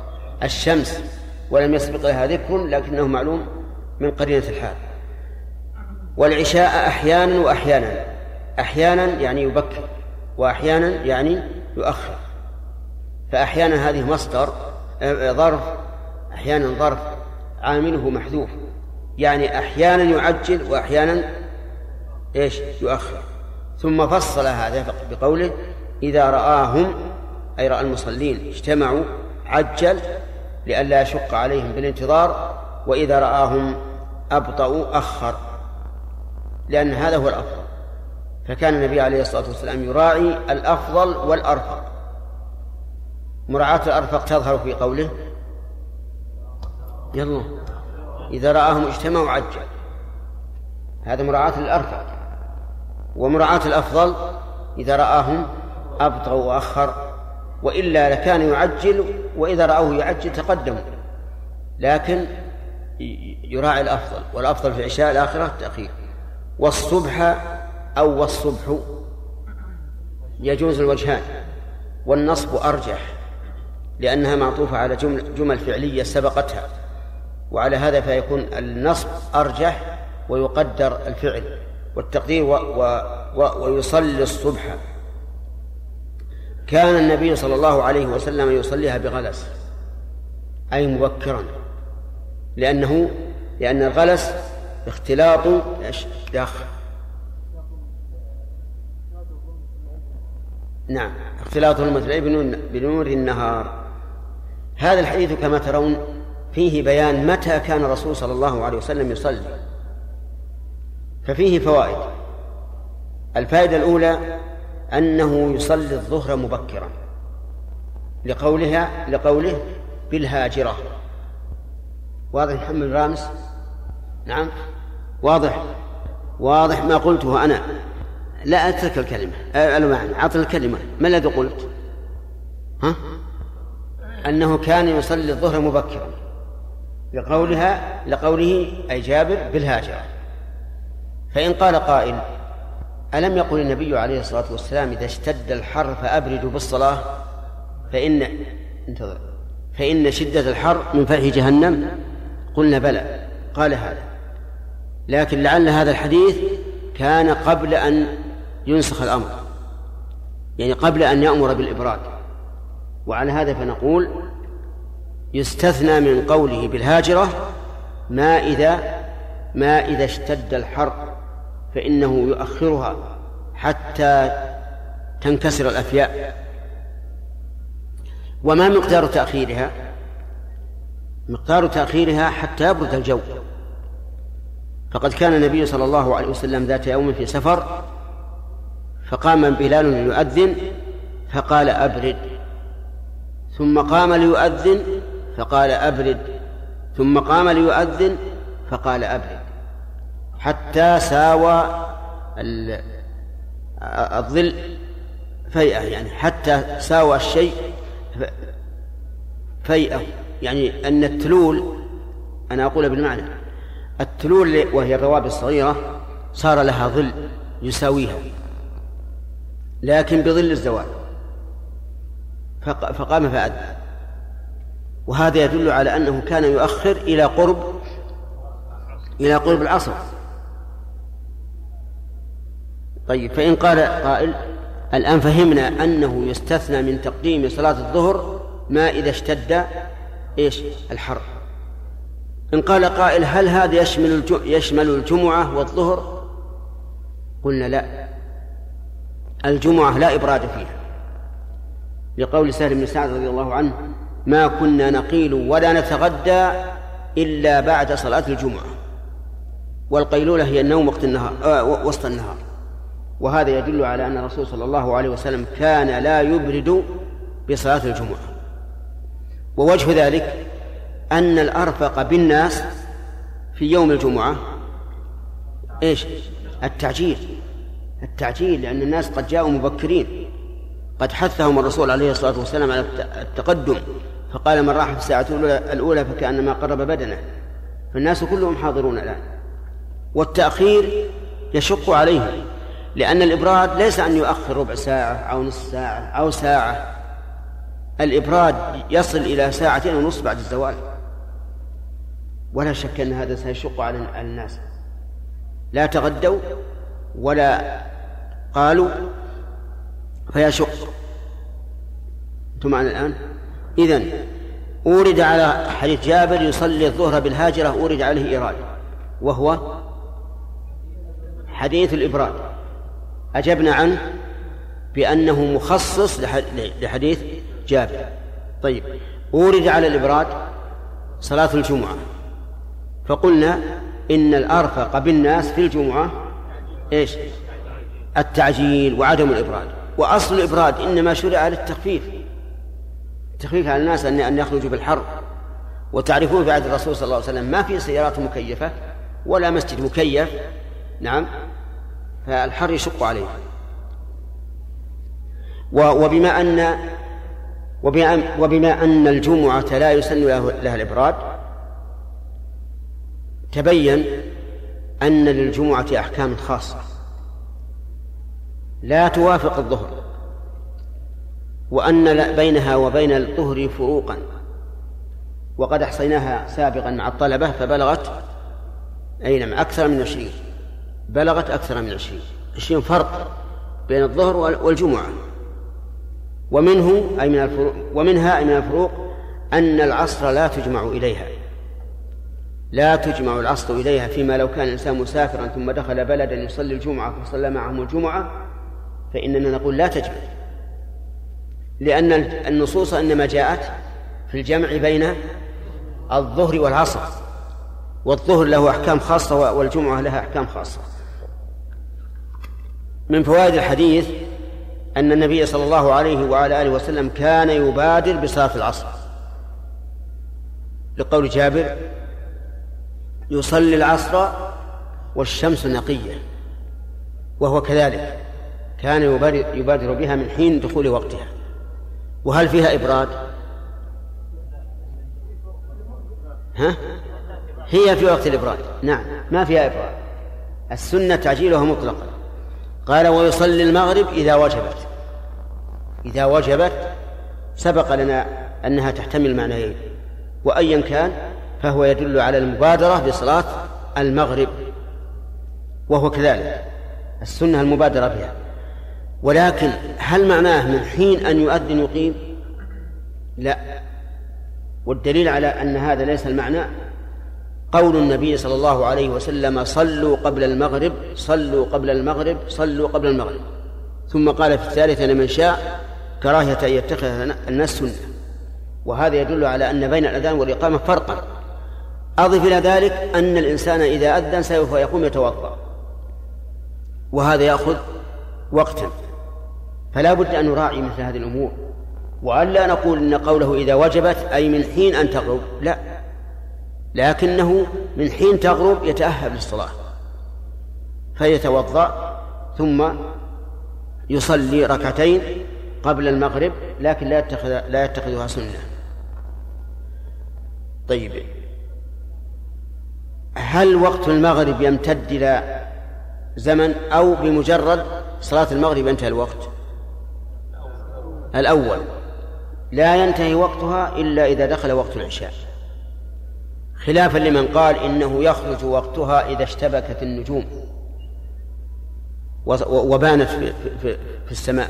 الشمس. ولم يسبق لها ذكر لكنه معلوم من قرينة الحال. والعشاء أحيانا وأحيانا. أحيانا يعني يبكر وأحيانا يعني يؤخر. فأحيانا هذه مصدر ظرف أحيانا ظرف عامله محذوف. يعني أحيانا يعجل وأحيانا إيش؟ يؤخر. ثم فصل هذا بقوله إذا رآهم أي رأى المصلين اجتمعوا عجل لئلا يشق عليهم بالانتظار وإذا رآهم أبطأوا أخر. لأن هذا هو الأفضل. فكان النبي عليه الصلاة والسلام يراعي الأفضل والأرفق. مراعاة الأرفق تظهر في قوله يلا. إذا رآهم اجتمعوا عجل. هذا مراعاة للأرفق ومراعاة الأفضل إذا رآهم أبطأوا وأخر. وإلا لكان يعجل وإذا رأوه يعجل تقدموا لكن يراعي الأفضل. والأفضل في عشاء الآخرة التأخير. والصبح أو والصبح يجوز الوجهان. والنصب أرجح. لأنها معطوفة على جمل, جمل فعلية سبقتها. وعلى هذا فيكون النصب أرجح ويقدر الفعل والتقدير و و و ويصلي الصبح. كان النبي صلى الله عليه وسلم يصليها بغلس أي مبكرا لأنه لأن الغلس اختلاط داخل نعم اختلاط بنور, بنور النهار. هذا الحديث كما ترون فيه بيان متى كان الرسول صلى الله عليه وسلم يصلي. ففيه فوائد. الفائدة الأولى أنه يصلي الظهر مبكرا. لقولها لقوله بالهاجرة. واضح محمد رامس نعم. واضح. واضح ما قلته أنا. لا أترك الكلمة. المعنى. الكلمة. ما الذي قلت؟ ها؟ أنه كان يصلي الظهر مبكرا. لقولها لقوله أي جابر بالهاجرة. فإن قال قائل ألم يقل النبي عليه الصلاة والسلام إذا اشتد الحر فأبردوا بالصلاة فإن انتظر. فإن شدة الحر من فرح جهنم. قلنا بلى. قال هذا. لكن لعل هذا الحديث كان قبل أن ينسخ الأمر. يعني قبل أن يأمر بالإبراد. وعلى هذا فنقول يستثنى من قوله بالهاجرة ما إذا ما إذا اشتد الحر فإنه يؤخرها حتى تنكسر الأفياء. وما مقدار تأخيرها؟ مقدار تأخيرها حتى يبرد الجو. فقد كان النبي صلى الله عليه وسلم ذات يوم في سفر فقام بلال ليؤذن فقال أبرد. ثم قام ليؤذن فقال أبرد. ثم قام ليؤذن فقال أبرد. حتى ساوى الظل فيئة يعني حتى ساوى الشيء فيئة. يعني أن التلول أنا أقول بالمعنى التلول وهي الروابي الصغيرة صار لها ظل يساويها لكن بظل الزوال. فقام فأذن. وهذا يدل على أنه كان يؤخر إلى قرب إلى قرب العصر. طيب فإن قال قائل الآن فهمنا أنه يستثنى من تقديم صلاة الظهر ما إذا اشتد إيش؟ الحر. إن قال قائل هل هذا يشمل يشمل الجمعة والظهر؟ قلنا لا. الجمعة لا إبراد فيها. لقول سهل بن سعد رضي الله عنه ما كنا نقيل ولا نتغدى إلا بعد صلاة الجمعة والقيلولة هي النوم وقت النهار آه وسط النهار. وهذا يدل على أن الرسول صلى الله عليه وسلم كان لا يبرد بصلاة الجمعة. ووجه ذلك أن الأرفق بالناس في يوم الجمعة إيش؟ التعجيل. التعجيل لأن الناس قد جاءوا مبكرين. قد حثهم الرسول عليه الصلاة والسلام على التقدم فقال من راح في الساعة الأولى فكأنما قرب بدنه. فالناس كلهم حاضرون الآن. والتأخير يشق عليهم لأن الإبراد ليس أن يؤخر ربع ساعة أو نصف ساعة أو ساعة. الإبراد يصل إلى ساعتين ونصف بعد الزوال. ولا شك أن هذا سيشق على الناس. لا تغدوا ولا قالوا فيشق أنتم معنا الآن؟ إذن أورد على حديث جابر يصلي الظهر بالهاجرة أورد عليه إيراد. وهو حديث الإبراد. أجبنا عنه بأنه مخصص لحديث جابر. طيب أورد على الإبراد صلاة الجمعة. فقلنا إن الأرفق بالناس في الجمعة إيش؟ التعجيل وعدم الإبراد. وأصل الإبراد إنما شرع للتخفيف. التخفيف على الناس أن أن يخرجوا بالحر. وتعرفون في عهد الرسول صلى الله عليه وسلم ما في سيارات مكيفة ولا مسجد مكيف. نعم. فالحر يشق عليه. وبما أن وبما أن الجمعة لا يسن لها الإبراد تبين أن للجمعة أحكام خاصة. لا توافق الظهر وأن بينها وبين الظهر فروقا. وقد أحصيناها سابقا مع الطلبة فبلغت أي نعم أكثر من عشرين. بلغت أكثر من عشرين. عشرين فرق بين الظهر والجمعة. ومنه أي من الفروق ومنها أي من الفروق أن العصر لا تجمع إليها. لا تجمع العصر إليها فيما لو كان الإنسان مسافرا ثم دخل بلدا يصلي الجمعة فصلى معهم الجمعة فإننا نقول لا تجمع لأن النصوص إنما جاءت في الجمع بين الظهر والعصر والظهر له أحكام خاصة والجمعة لها أحكام خاصة. من فوائد الحديث أن النبي صلى الله عليه وعلى آله وسلم كان يبادر بصلاة العصر. لقول جابر يصلي العصر والشمس نقية وهو كذلك. كان يبادر بها من حين دخول وقتها. وهل فيها إبراد؟ ها؟ هي في وقت الإبراد. نعم ما فيها إبراد. السنة تعجيلها مطلقا. قال ويصلي المغرب إذا وجبت. إذا وجبت سبق لنا أنها تحتمل معنيين. وأيا كان فهو يدل على المبادرة بصلاة المغرب وهو كذلك. السنة المبادرة بها. ولكن هل معناه من حين أن يؤذن يقيم؟ لا. والدليل على أن هذا ليس المعنى قول النبي صلى الله عليه وسلم صلوا قبل المغرب صلوا قبل المغرب صلوا قبل المغرب. ثم قال في الثالثة لمن شاء كراهية أن يتخذ الناس سنة. وهذا يدل على أن بين الأذان والإقامة فرقا. أضف إلى ذلك أن الإنسان إذا أذن سوف يقوم يتوضأ. وهذا يأخذ وقتا. فلا بد أن نراعي مثل هذه الأمور. وأن لا نقول إن قوله إذا وجبت أي من حين أن تغرب. لا. لكنه من حين تغرب يتأهب للصلاة. فيتوضأ ثم يصلي ركعتين قبل المغرب لكن لا يتخذ لا يتخذها سنة. طيب. هل وقت المغرب يمتد إلى زمن أو بمجرد صلاة المغرب ينتهي الوقت؟ الأول لا ينتهي وقتها إلا إذا دخل وقت العشاء. خلافا لمن قال إنه يخرج وقتها إذا اشتبكت النجوم وبانت في, في, في السماء.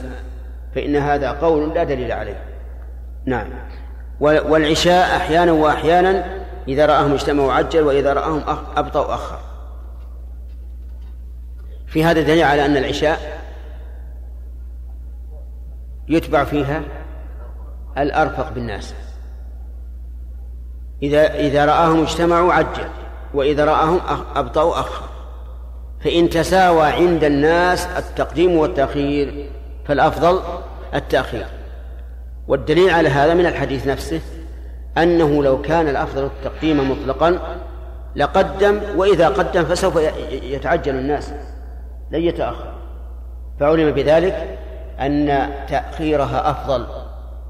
فإن هذا قول لا دليل عليه. نعم. والعشاء أحيانا وأحيانا إذا رآهم اجتمعوا عجل وإذا رآهم أبطأوا أخر. في هذا دليل على أن العشاء يتبع فيها الأرفق بالناس. إذا إذا رآهم اجتمعوا عجل وإذا رآهم أبطأوا أخر. فإن تساوى عند الناس التقديم والتأخير فالأفضل التأخير. والدليل على هذا من الحديث نفسه أنه لو كان الأفضل التقديم مطلقا لقدم وإذا قدم فسوف يتعجل الناس لن يتأخر. فعلم بذلك أن تأخيرها أفضل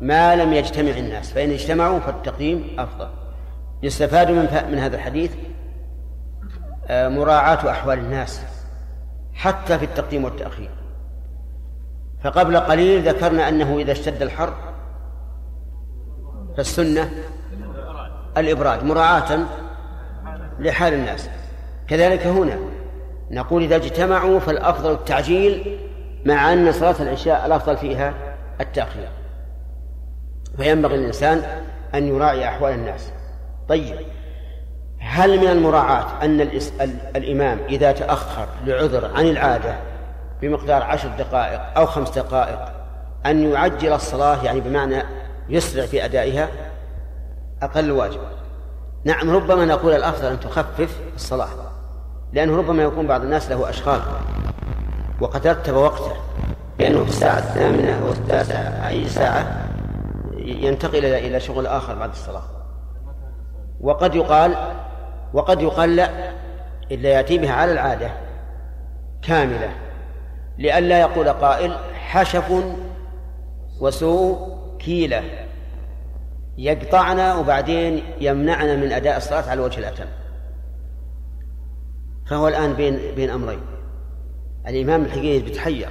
ما لم يجتمع الناس فإن اجتمعوا فالتقديم أفضل. يستفاد من من هذا الحديث؟ آه، مراعاة أحوال الناس حتى في التقديم والتأخير. فقبل قليل ذكرنا أنه إذا اشتد الحر فالسنة الإبراد مراعاة لحال الناس. كذلك هنا نقول إذا اجتمعوا فالأفضل التعجيل مع أن صلاة العشاء الأفضل فيها التأخير. فينبغي الإنسان أن يراعي أحوال الناس. طيب هل من المراعاة أن الإمام إذا تأخر لعذر عن العادة بمقدار عشر دقائق أو خمس دقائق أن يعجل الصلاة؟ يعني بمعنى يسرع في أدائها؟ أقل واجب نعم ربما نقول الأفضل أن تخفف الصلاة لأنه ربما يكون بعض الناس له أشغال. وقد رتب وقته لأنه في الساعة الثامنة أو التاسعة أي ساعة ينتقل إلى شغل آخر بعد الصلاة. وقد يقال وقد يقال لا إلا يأتي بها على العادة كاملة لئلا يقول قائل حشف وسوء كيلة. يقطعنا وبعدين يمنعنا من أداء الصلاة على الوجه الأتم. فهو الآن بين بين أمرين. الإمام الحقيقي بيتحير.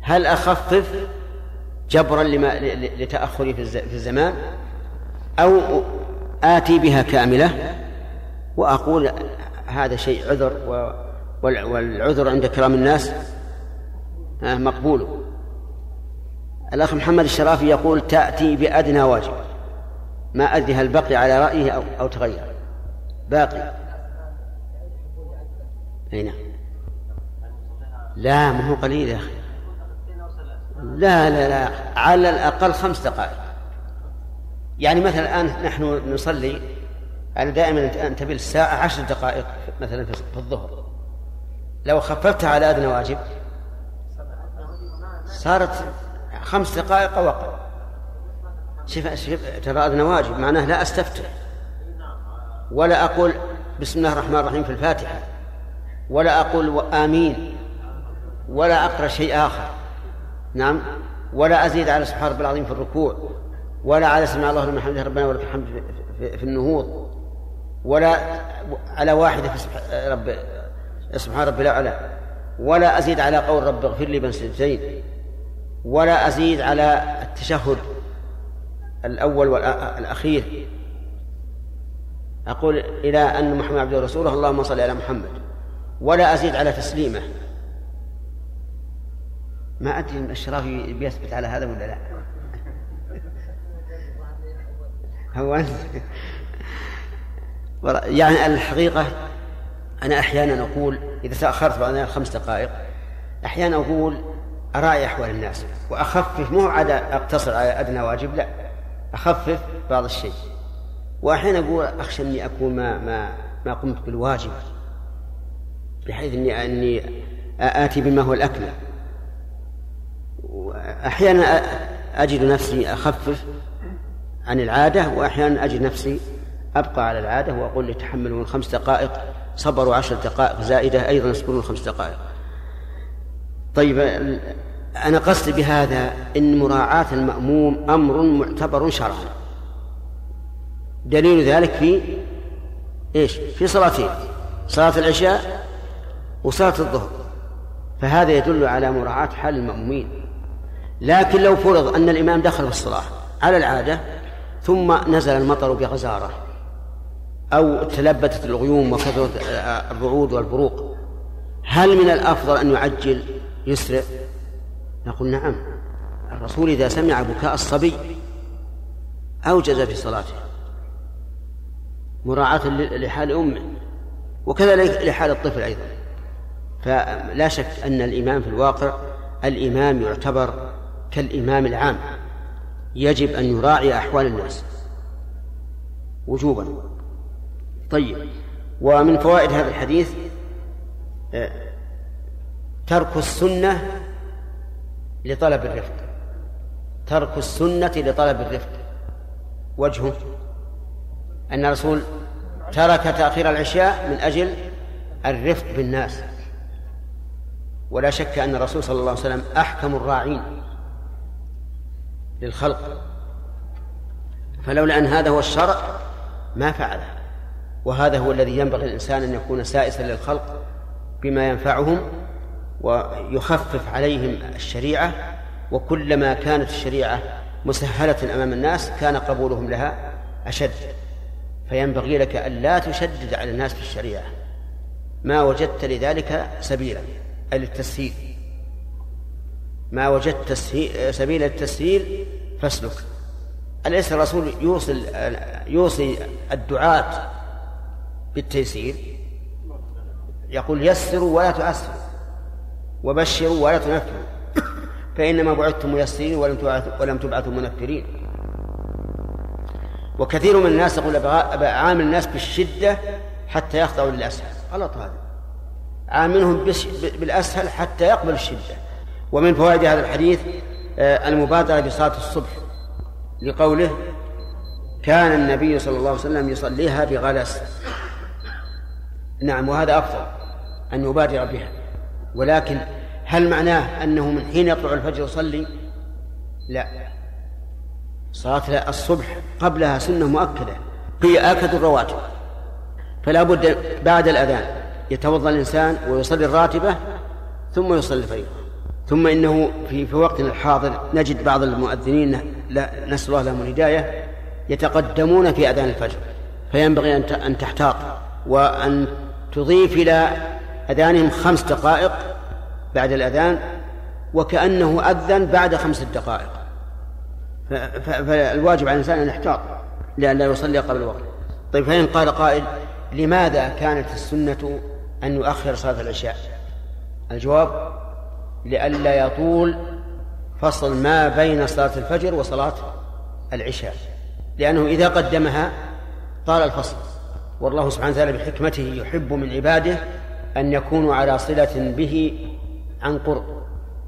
هل أخفف جبرا لما لتأخري في الزمان؟ أو آتي بها كاملة وأقول هذا شيء عذر والعذر عند كرام الناس مقبول. الأخ محمد الشرافي يقول تأتي بأدنى واجب ما أدري هل بقي على رأيه أو, أو تغير. باقي. أي نعم. لا ما هو قليل يا أخي. لا لا لا على الأقل خمس دقائق. يعني مثلا الآن نحن نصلي أنا دائما أنتبه الساعة عشر دقائق مثلا في الظهر. لو خففتها على أدنى واجب صارت خمس دقائق أو أقل. شوف شوف ترى أدنى واجب معناه لا أستفتح ولا أقول بسم الله الرحمن الرحيم في الفاتحة. ولا أقول آمين. ولا أقرأ شيء آخر. نعم. ولا أزيد على سبحان رب العظيم في الركوع. ولا على سمع الله لمن حمده ربنا ولك الحمد في النهوض. ولا على واحدة في رب سبحان ربي الأعلى. ولا أزيد على قول رب اغفر لي بين سجدتين ولا أزيد على التشهد الأول والأخير أقول إلى أن محمد عبده ورسوله اللهم صل على محمد. ولا أزيد على تسليمه. ما أدري الشرافي بيثبت على هذا ولا لا. هو يعني الحقيقة أنا أحيانا أقول إذا تأخرت بعد خمس دقائق أحيانا أقول أراعي أحوال الناس وأخفف مو عدا أقتصر على أدنى واجب لا أخفف بعض الشيء. وأحيانا أقول أخشى أني أكون ما ما ما قمت بالواجب بحيث أني أني آتي بما هو الأكمل. أحيانا أجد نفسي أخفف عن العادة وأحيانا أجد نفسي أبقى على العادة وأقول يتحملون خمس دقائق صبروا عشر دقائق زائدة أيضا يصبرون خمس دقائق. طيب أنا قصدي بهذا أن مراعاة المأموم أمر معتبر شرعا. دليل ذلك في إيش؟ في صلاتين صلاة العشاء وصلاة الظهر. فهذا يدل على مراعاة حال المأمومين. لكن لو فرض أن الإمام دخل في الصلاة على العادة ثم نزل المطر بغزارة أو تلبتت الغيوم وكثرت الرعود والبروق هل من الأفضل أن يعجل يسرع نقول نعم. الرسول إذا سمع بكاء الصبي أوجز في صلاته. مراعاة لحال أمه. وكذلك لحال الطفل أيضا. فلا شك أن الإمام في الواقع الإمام يعتبر كالإمام العام يجب أن يراعي أحوال الناس وجوبا طيب ومن فوائد هذا الحديث آه، ترك السنة لطلب الرفق. ترك السنة لطلب الرفق. وجهه أن الرسول ترك تأخير العشاء من أجل الرفق بالناس. ولا شك أن الرسول صلى الله عليه وسلم أحكم الراعين. للخلق. فلولا أن هذا هو الشرع ما فعله. وهذا هو الذي ينبغي الإنسان أن يكون سائسا للخلق بما ينفعهم ويخفف عليهم الشريعة. وكلما كانت الشريعة مسهلة أمام الناس كان قبولهم لها أشد. فينبغي لك أن لا تشدد على الناس في الشريعة. ما وجدت لذلك سبيلا أي للتسهيل. ما وجدت سبيل التسهيل فاسلك. أليس الرسول يوصي يوصي الدعاة بالتيسير؟ يقول يسروا ولا تعسروا وبشروا ولا تنفروا. فإنما بعثتم ميسرين ولم ولم تبعثوا منفرين. وكثير من الناس يقول عامل الناس بالشدة حتى يخضعوا للأسهل. غلط هذا. عاملهم بالأسهل حتى يقبل الشدة. ومن فوائد هذا الحديث آه، المبادرة بصلاة الصبح لقوله كان النبي صلى الله عليه وسلم يصليها بغلس نعم وهذا أفضل أن يبادر بها. ولكن هل معناه أنه من حين يطلع الفجر يصلي؟ لا. صلاة الصبح قبلها سنة مؤكدة هي آكد الرواتب. فلا بد بعد الأذان يتوضأ الإنسان ويصلي الراتبة ثم يصلي الفريضة ثم إنه في, في وقتنا الحاضر نجد بعض المؤذنين لا نسأل الله لهم الهداية يتقدمون في أذان الفجر. فينبغي أن تحتاط وأن تضيف إلى أذانهم خمس دقائق بعد الأذان وكأنه أذن بعد خمس دقائق. فالواجب على الإنسان أن يحتاط لأن لا يصلي قبل الوقت. طيب فإن قال قائل لماذا كانت السنة أن يؤخر صلاة العشاء؟ الجواب لئلا يطول فصل ما بين صلاة الفجر وصلاة العشاء لأنه إذا قدمها طال الفصل. والله سبحانه وتعالى بحكمته يحب من عباده أن يكونوا على صلة به عن قرب.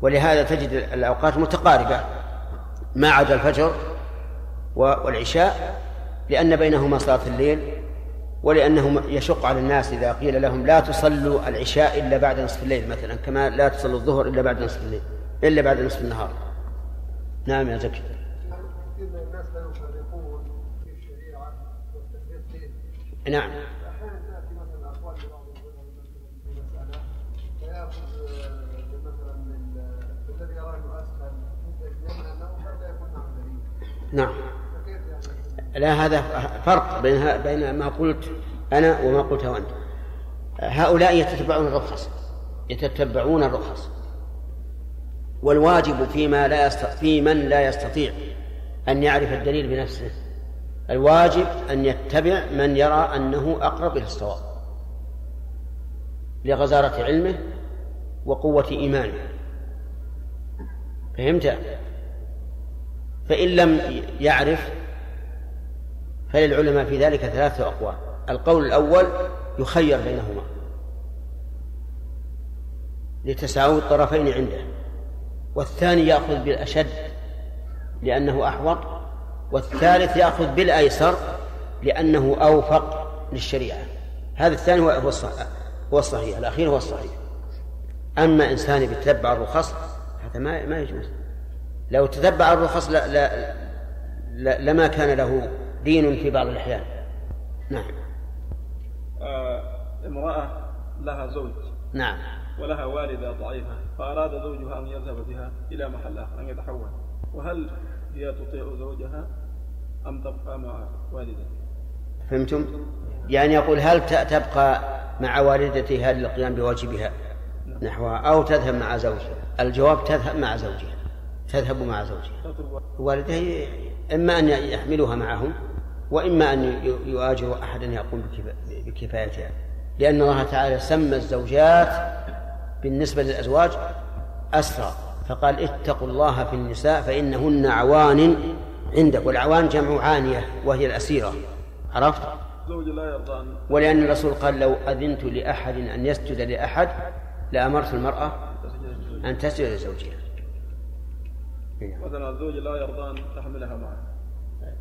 ولهذا تجد الأوقات متقاربة ما عدا الفجر والعشاء لأن بينهما صلاة الليل ولأنه يشق على الناس إذا قيل لهم لا تصلوا العشاء إلا بعد نصف الليل مثلا كما لا تصلوا الظهر إلا بعد نصف الليل إلا بعد نصف النهار. نعم يا زكي. نعم. نعم. لا هذا فرق بين بين ما قلت أنا وما قلته أنت. هؤلاء يتتبعون الرخص يتتبعون الرخص. والواجب فيما لا في من لا يستطيع أن يعرف الدليل بنفسه. الواجب أن يتبع من يرى أنه أقرب إلى الصواب. لغزارة علمه وقوة إيمانه. فهمت؟ فإن لم يعرف فللعلماء في ذلك ثلاثة أقوال. القول الأول يخير بينهما. لتساوي الطرفين عنده. والثاني يأخذ بالأشد لأنه أحوط. والثالث يأخذ بالأيسر لأنه أوفق للشريعة. هذا الثاني هو الصحيح هو الصحيح. الأخير هو الصحيح. أما إنسان يتبع الرخص هذا ما ما يجوز. لو تتبع الرخص لا لا, لما كان له دين في بعض الأحيان. نعم. آه امرأة لها زوج. نعم. ولها والدة ضعيفة فأراد زوجها أن يذهب بها إلى محل آخر أن يتحول. وهل هي تطيع زوجها أم تبقى مع والدتها؟ فهمتم؟ يعني يقول هل تبقى مع والدتها للقيام بواجبها نحوها أو تذهب مع زوجها؟ الجواب تذهب مع زوجها تذهب مع زوجها. والدها إما أن يحملوها معهم وإما أن ي- يؤاجروا أحدا يقوم بكفا- بكفايتها لأن الله تعالى سمى الزوجات بالنسبة للأزواج أسرى فقال اتقوا الله في النساء فإنهن عوان عندك والعوان جمع عانية وهي الأسيرة عرفت؟ ولأن الرسول قال لو أذنت لأحد أن يسجد لأحد لأمرت المرأة أن تسجد لزوجها مثلا الزوج لا يرضى أن تحملها معه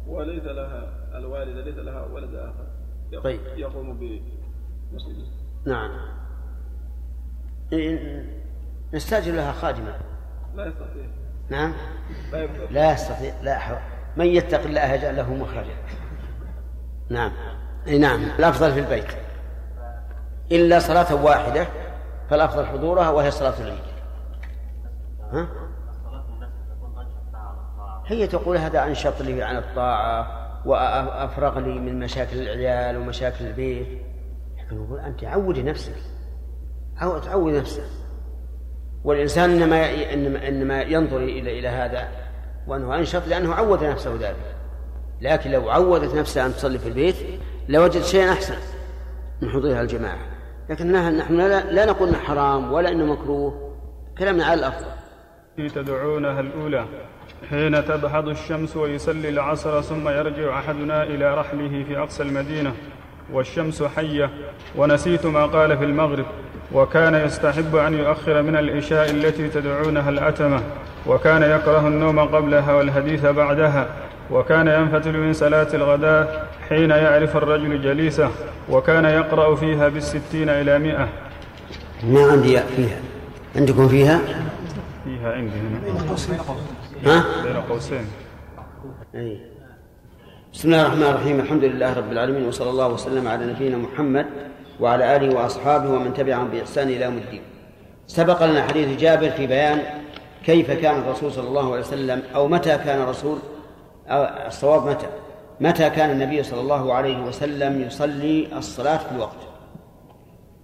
وليس لها الوالدة ليس لها ولد آخر. يقوم- طيب. يقوم بمسؤوليته نعم. نستأجر لها خادمة. لا يستطيع. نعم. لا لا يستطيع. لا حول. من يتق الله يجعل له مخرجا. نعم. أي نعم. الأفضل في البيت. إلا صلاة واحدة فالأفضل حضورها وهي صلاة العيد. ها؟ هي تقول هذا أنشط لي عن الطاعة وأفرغ لي من مشاكل العيال ومشاكل البيت. لكن نقول أنت عودي نفسك. أو تعود نفسك. والإنسان إنما إنما, إنما ينظر إلى إلى هذا وأنه أنشط لأنه عود نفسه ذلك. لكن لو عودت نفسها أن تصلي في البيت لوجد شيئا أحسن من حضورها الجماعة. لكن نحن لا, لا نقول إنه حرام ولا إنه مكروه. كلامنا على الأفضل. تدعونها الأولى. حين تبحض الشمس ويصلي العصر ثم يرجع أحدنا إلى رحله في أقصى المدينة والشمس حية ونسيت ما قال في المغرب وكان يستحب أن يؤخر من العشاء التي تدعونها الأتمة وكان يكره النوم قبلها والحديث بعدها وكان ينفتل من صلاة الغداء حين يعرف الرجل جليسه وكان يقرأ فيها بالستين إلى مئة. ما عندي فيها. عندكم فيها؟ فيها عندي هنا. ها بين قوسين أي. بسم الله الرحمن الرحيم الحمد لله رب العالمين وصلى الله وسلم على نبينا محمد وعلى آله وأصحابه ومن تبعهم بإحسان إلى يوم الدين. سبق لنا حديث جابر في بيان كيف كان الرسول صلى الله عليه وسلم أو متى كان الرسول أو الصواب متى؟ متى كان النبي صلى الله عليه وسلم يصلي الصلاة في الوقت؟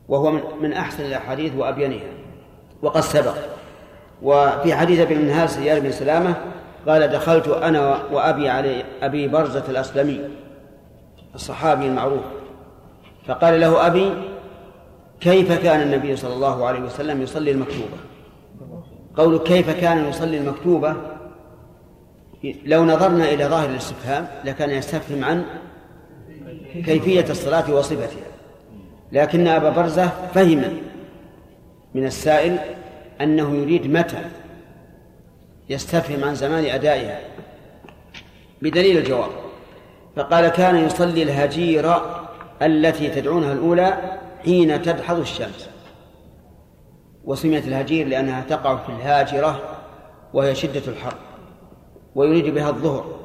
وهو من, من أحسن الأحاديث وأبينها وقد سبق وفي حديث ابن منهال سيار بن سلامة قال دخلت أنا وأبي علي أبي برزة الأسلمي الصحابي المعروف فقال له أبي كيف كان النبي صلى الله عليه وسلم يصلي المكتوبة؟ قول كيف كان يصلي المكتوبة؟ لو نظرنا إلى ظاهر الاستفهام لكان يستفهم عن كيفية الصلاة وصفتها لكن أبا برزة فهم من السائل أنه يريد متى يستفهم عن زمان أدائها بدليل الجواب. فقال كان يصلي الهجيرة التي تدعونها الأولى حين تدحض الشمس. وسميت الهجير لأنها تقع في الهاجرة وهي شدة الحر ويريد بها الظهر.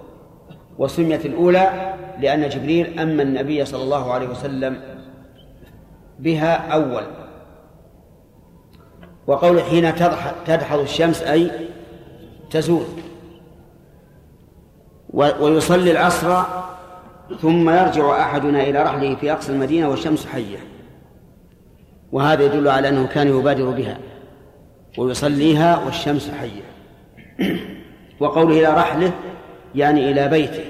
وسميت الأولى لأن جبريل أما النبي صلى الله عليه وسلم بها أول. وقول حين تدحض الشمس أي تزول. ويصلي العصر ثم يرجع أحدنا إلى رحله في أقصى المدينة والشمس حية. وهذا يدل على أنه كان يبادر بها. ويصليها والشمس حية. وقوله إلى رحله يعني إلى بيته.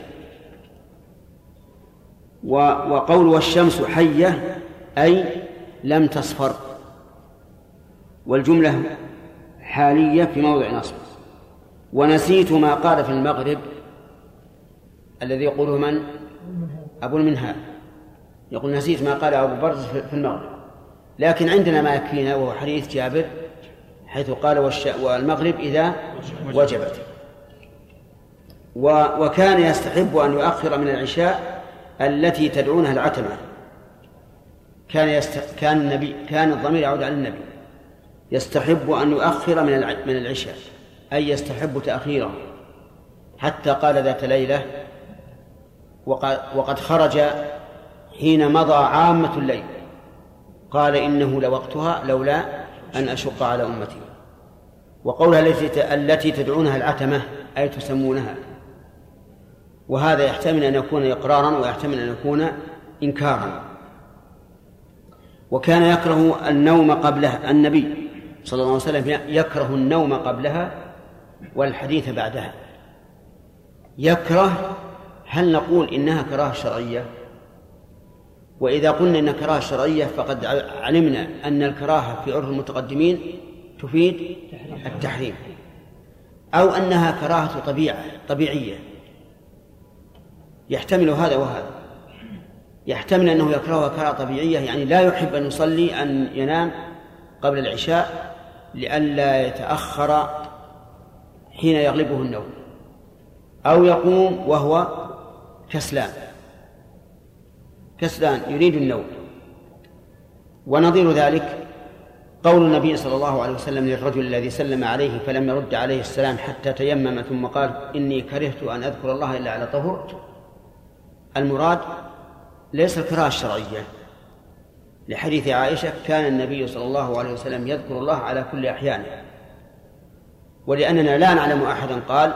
وقول والشمس حية أي لم تصفر. والجملة حالية في موضع نصب. ونسيت ما قال في المغرب الذي يقوله من؟ أبو المنهال. يقول نسيت ما قال أبو برز في المغرب. لكن عندنا ما يكفينا وهو حديث جابر حيث قال والمغرب إذا وجبت. وكان يستحب أن يؤخر من العشاء التي تدعونها العتمة. كان يست... كان النبي كان الضمير يعود على النبي. يستحب أن يؤخر من من العشاء أي يستحب تأخيره. حتى قال ذات ليلة وقد, خرج حين مضى عامة الليل. قال إنه لوقتها لولا أن أشق على أمتي. وقولها التي التي تدعونها العتمة أي تسمونها. وهذا يحتمل أن يكون إقرارا ويحتمل أن يكون إنكارا. وكان يكره النوم قبلها النبي. صلى الله عليه وسلم يكره النوم قبلها والحديث بعدها. يكره هل نقول إنها كراهة شرعية؟ وإذا قلنا إنها كراهة شرعية فقد علمنا أن الكراهة في عرف المتقدمين تفيد التحريم. أو أنها كراهة طبيعة طبيعية. يحتمل هذا وهذا. يحتمل أنه يكرهها كراهة طبيعية يعني لا يحب أن يصلي أن ينام قبل العشاء لئلا يتأخر حين يغلبه النوم أو يقوم وهو كسلان. كسلان يريد النوم. ونظير ذلك قول النبي صلى الله عليه وسلم للرجل الذي سلم عليه فلم يرد عليه السلام حتى تيمم ثم قال إني كرهت أن أذكر الله إلا على طهر المراد ليس الكراهة الشرعية لحديث عائشة كان النبي صلى الله عليه وسلم يذكر الله على كل أحيانه. ولأننا لا نعلم أحدا قال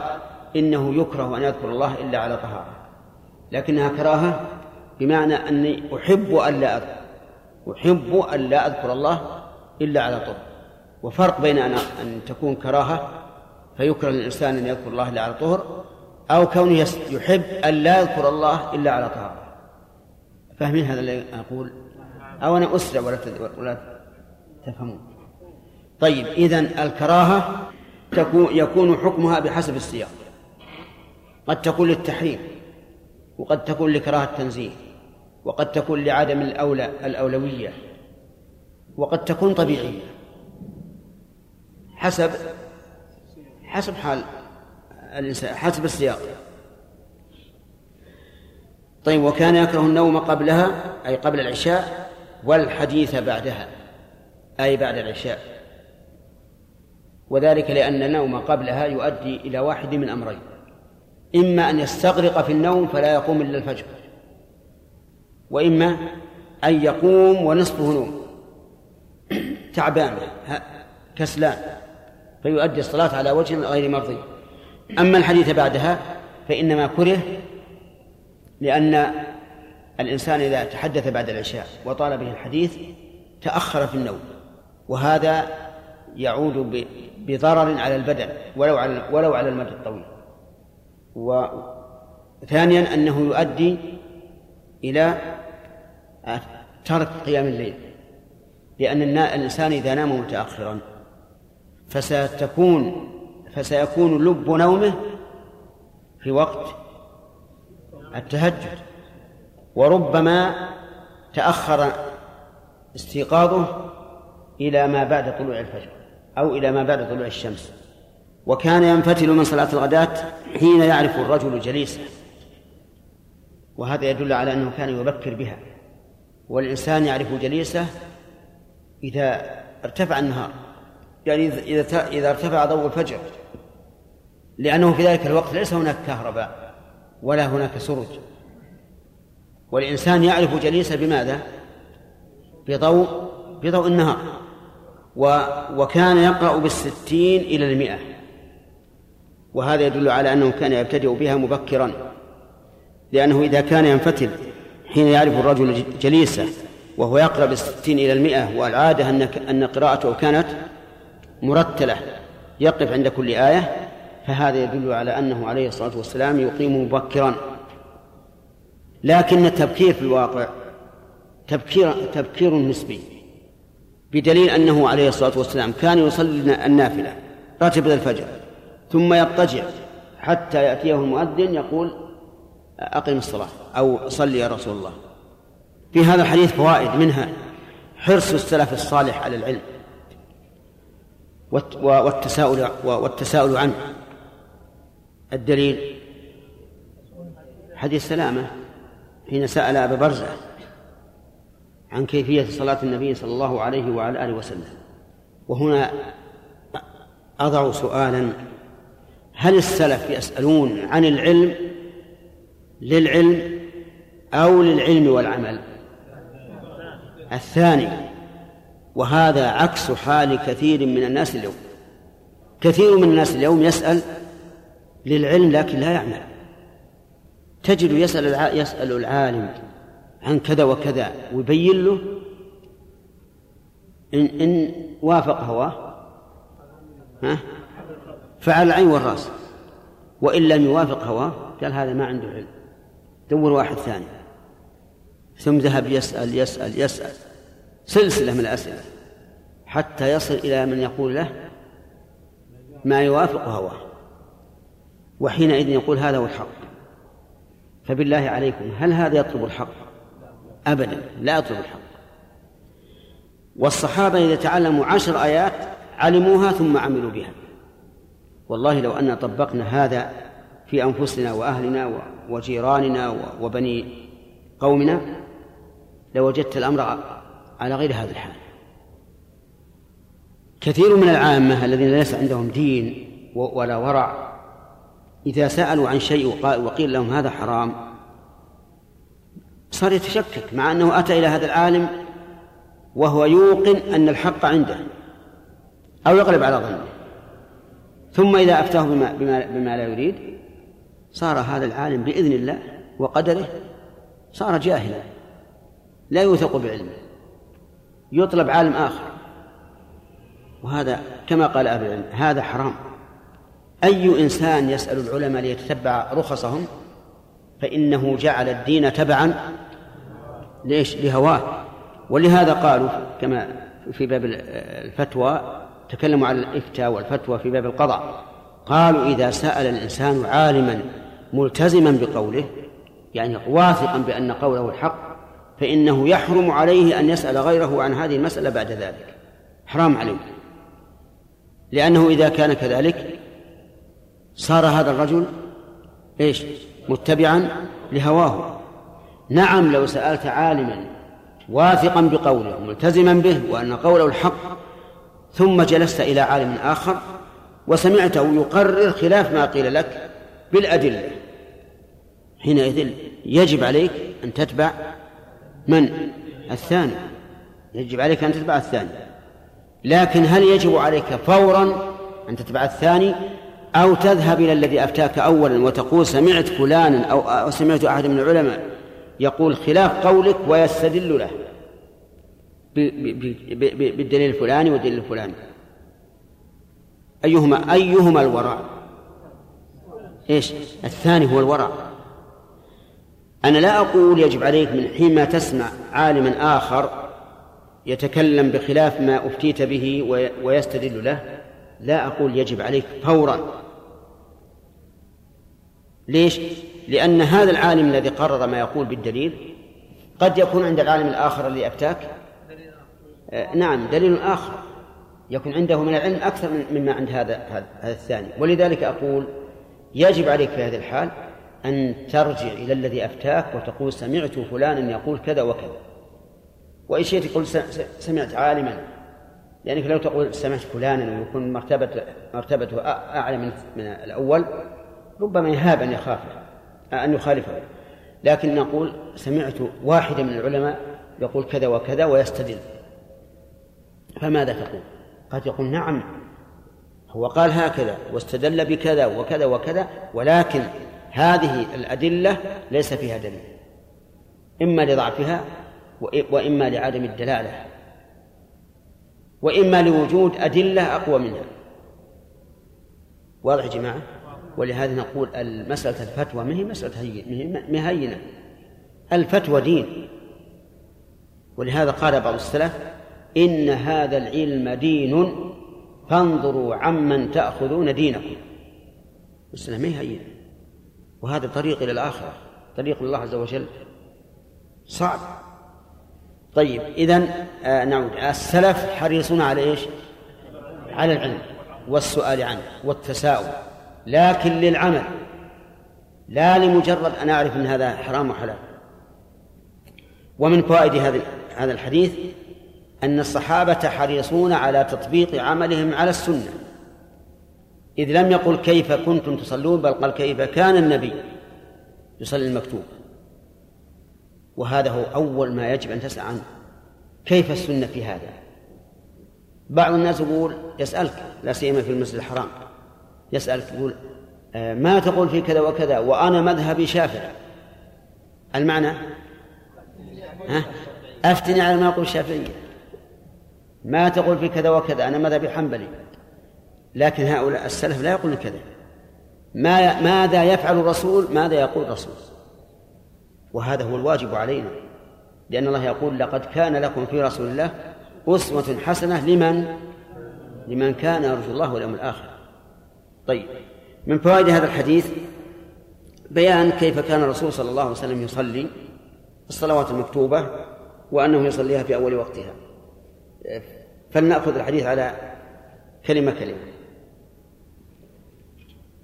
إنه يكره أن يذكر الله إلا على طهارة. لكنها كراهة بمعنى أني أحب أن لا أذكر. أحب أن لا أذكر الله إلا على طهر. وفرق بين أن أن تكون كراهة فيكره الإنسان أن يذكر الله إلا على طهر أو كونه يحب أن لا يذكر الله إلا على طهارة. فاهمين هذا اللي أقول؟ أو أنا أسرع ولا ولا تفهمون. طيب إذا الكراهة تكون يكون حكمها بحسب السياق. قد تكون للتحريم وقد تكون لكراهة تنزيه وقد تكون لعدم الأولى الأولوية وقد تكون طبيعية. حسب حسب حال الإنسان حسب السياق. طيب وكان يكره النوم قبلها أي قبل العشاء والحديث بعدها أي بعد العشاء. وذلك لأن النوم قبلها يؤدي إلى واحد من أمرين إما أن يستغرق في النوم فلا يقوم إلا الفجر وإما أن يقوم ونصفه نوم. تعبان كسلان فيؤدي الصلاة على وجه غير مرضي. أما الحديث بعدها فإنما كره لأن الإنسان إذا تحدث بعد العشاء وطال به الحديث تأخر في النوم وهذا يعود بضرر على البدن ولو على ولو على المدى الطويل. وثانيا أنه يؤدي إلى ترك قيام الليل لأن الإنسان إذا نام متأخرا فستكون فسيكون لب نومه في وقت التهجد. وربما تأخر استيقاظه إلى ما بعد طلوع الفجر أو إلى ما بعد طلوع الشمس. وكان ينفتل من صلاة الغداة حين يعرف الرجل جليسه. وهذا يدل على أنه كان يبكر بها. والإنسان يعرف جليسه إذا ارتفع النهار. يعني إذا إذا ارتفع ضوء الفجر. لأنه في ذلك الوقت ليس هناك كهرباء ولا هناك سرج. والإنسان يعرف جليسه بماذا؟ بضوء بضوء النهار و وكان يقرأ بالستين إلى المئة وهذا يدل على أنه كان يبتدئ بها مبكرا لأنه إذا كان ينفتل حين يعرف الرجل جليسه وهو يقرأ بالستين إلى المئة والعادة أن أن قراءته كانت مرتلة يقف عند كل آية فهذا يدل على أنه عليه الصلاة والسلام يقيم مبكرا لكن التبكير في الواقع تبكير تبكير نسبي بدليل أنه عليه الصلاة والسلام كان يصلي النافلة راتب الفجر ثم يضطجع حتى يأتيه المؤذن يقول أقم الصلاة أو صلي يا رسول الله. في هذا الحديث فوائد منها حرص السلف الصالح على العلم والتساؤل والتساؤل عنه. الدليل حديث سلامة. حين سأل أبا برزة عن كيفية صلاة النبي صلى الله عليه وعلى آله وسلم. وهنا أضع سؤالا. هل السلف يسألون عن العلم للعلم أو للعلم والعمل؟ الثاني وهذا عكس حال كثير من الناس اليوم. كثير من الناس اليوم يسأل للعلم لكن لا يعمل. تجد يسأل يسأل العالم عن كذا وكذا ويبين له إن إن وافق هواه؟ ها؟ فعل العين والرأس. وإن لم يوافق هواه قال هذا ما عنده علم. دور واحد ثاني. ثم ذهب يسأل يسأل يسأل. سلسلة من الأسئلة. حتى يصل إلى من يقول له ما يوافق هواه. وحينئذ يقول هذا هو الحق. فبالله عليكم هل هذا يطلب الحق؟ أبدا لا يطلب الحق. والصحابة إذا تعلموا عشر آيات علموها ثم عملوا بها. والله لو أن طبقنا هذا في أنفسنا وأهلنا وجيراننا وبني قومنا لوجدت الأمر على غير هذا الحال. كثير من العامة الذين ليس عندهم دين ولا ورع إذا سألوا عن شيء وقيل لهم هذا حرام صار يتشكك مع أنه أتى إلى هذا العالم وهو يوقن أن الحق عنده أو يغلب على ظنه. ثم إذا أفتاه بما, بما, بما لا يريد صار هذا العالم بإذن الله وقدره صار جاهلا لا يوثق بعلمه يطلب عالم آخر. وهذا كما قال أهل العلم هذا حرام. أي إنسان يسأل العلماء ليتتبع رخصهم فإنه جعل الدين تبعا ليش؟ لهواه. ولهذا قالوا كما في باب الفتوى تكلموا عن الإفتاء والفتوى في باب القضاء. قالوا إذا سأل الإنسان عالما ملتزما بقوله يعني واثقا بأن قوله الحق فإنه يحرم عليه أن يسأل غيره عن هذه المسألة بعد ذلك. حرام عليه. لأنه إذا كان كذلك صار هذا الرجل إيش؟ متبعا لهواه. نعم لو سألت عالما واثقا بقوله ملتزما به وأن قوله الحق ثم جلست إلى عالم آخر وسمعته يقرر خلاف ما قيل لك بالأدلة. حينئذ يجب عليك أن تتبع من؟ الثاني. يجب عليك أن تتبع الثاني. لكن هل يجب عليك فورا أن تتبع الثاني؟ أو تذهب إلى الذي أفتاك أولا وتقول سمعت فلانا أو, سمعت أحد من العلماء يقول خلاف قولك ويستدل له بالدليل الفلاني والدليل الفلاني. أيهما أيهما الورع إيش؟ الثاني هو الورع أنا لا أقول يجب عليك من حين ما تسمع عالما آخر يتكلم بخلاف ما أفتيت به ويستدل له. لا أقول يجب عليك فورا ليش؟ لأن هذا العالم الذي قرر ما يقول بالدليل قد يكون عند العالم الآخر الذي أفتاك آه نعم دليل آخر. يكون عنده من العلم أكثر مما عند هذا هذا الثاني. ولذلك أقول يجب عليك في هذه الحال أن ترجع إلى الذي أفتاك وتقول سمعت فلانا يقول كذا وكذا. وإن شئت تقول سمعت عالما. لأنك لو تقول سمعت فلانا ويكون مرتبة مرتبته أعلى من الأول ربما يهاب أن يخاف أن يخالفه. لكن نقول سمعت واحدا من العلماء يقول كذا وكذا ويستدل. فماذا تقول؟ قد يقول نعم هو قال هكذا واستدل بكذا وكذا وكذا ولكن هذه الأدلة ليس فيها دليل. إما لضعفها وإما لعدم الدلالة. وإما لوجود أدلة أقوى منها. واضح يا جماعة؟ ولهذا نقول مسألة الفتوى ما هي مسألة هينة؟ الفتوى دين. ولهذا قال بعض السلف إن هذا العلم دين فانظروا عمن تأخذون دينكم. مسألة ما هي هينة؟ وهذا طريق إلى الآخرة طريق الله عز وجل. صعب. طيب إذا آه نعود. السلف حريصون على إيش؟ على العلم والسؤال عنه والتساؤل. لكن للعمل لا لمجرد أن أعرف أن هذا حرام وحلال ومن فوائد هذا هذا الحديث أن الصحابة حريصون على تطبيق عملهم على السنة. إذ لم يقل كيف كنتم تصلون بل قال كيف كان النبي يصلي المكتوب. وهذا هو أول ما يجب أن تسأل عنه. كيف السنة في هذا؟ بعض الناس يقول يسألك لا سيما في المسجد الحرام. يسألك يقول آه، ما تقول في كذا وكذا وأنا مذهبي شافعي. المعنى؟ ها؟ أفتني على ما يقول الشافعية ما تقول في كذا وكذا أنا مذهبي حنبلي. لكن هؤلاء السلف لا يقولون كذا. ما ماذا يفعل الرسول؟ ماذا يقول الرسول؟ وهذا هو الواجب علينا. لأن الله يقول لقد كان لكم في رسول الله أسوة حسنة لمن؟ لمن كان يرجو الله واليوم الآخر. طيب من فوائد هذا الحديث بيان كيف كان الرسول صلى الله عليه وسلم يصلي الصلوات المكتوبة وأنه يصليها في أول وقتها. فلنأخذ الحديث على كلمة كلمة.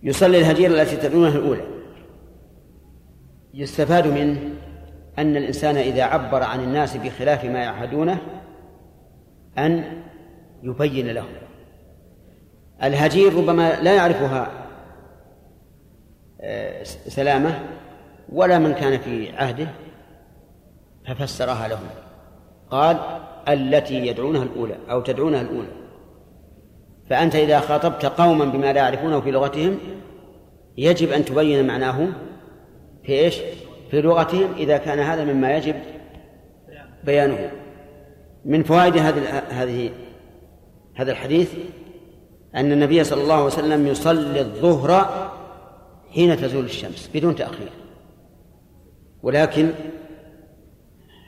يصلي الهجير التي تدعونها الأولى. يستفاد منه أن الإنسان إذا عبر عن الناس بخلاف ما يعهدونه أن يبين لهم. الهجير ربما لا يعرفها آه، سلامة ولا من كان في عهده ففسرها لهم. قال التي يدعونها الأولى أو تدعونها الأولى. فأنت إذا خاطبت قوما بما لا يعرفونه في لغتهم يجب أن تبين معناه في إيش؟ في لغتهم إذا كان هذا مما يجب بيانه. من فوائد هذه هذه هذا الحديث أن النبي صلى الله عليه وسلم يصلي الظهر حين تزول الشمس بدون تأخير. ولكن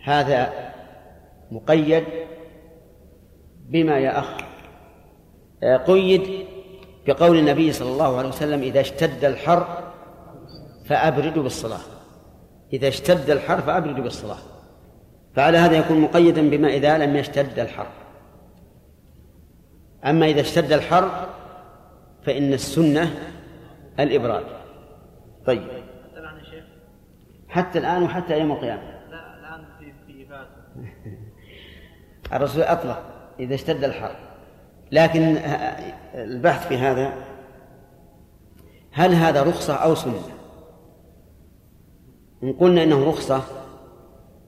هذا مقيد بما يا أخ قيد بقول النبي صلى الله عليه وسلم إذا اشتد الحر فأبردوا بالصلاة. إذا اشتد الحر فأبردوا بالصلاة. فعلى هذا يكون مقيدا بما إذا لم يشتد الحر. أما إذا اشتد الحر فإن السنة الإبراد. طيب. حتى الآن وحتى يوم القيامة. لا الآن في في الرسول أطلق إذا اشتد الحر. لكن البحث في هذا هل هذا رخصة أو سنة؟ إن قلنا إنه رخصة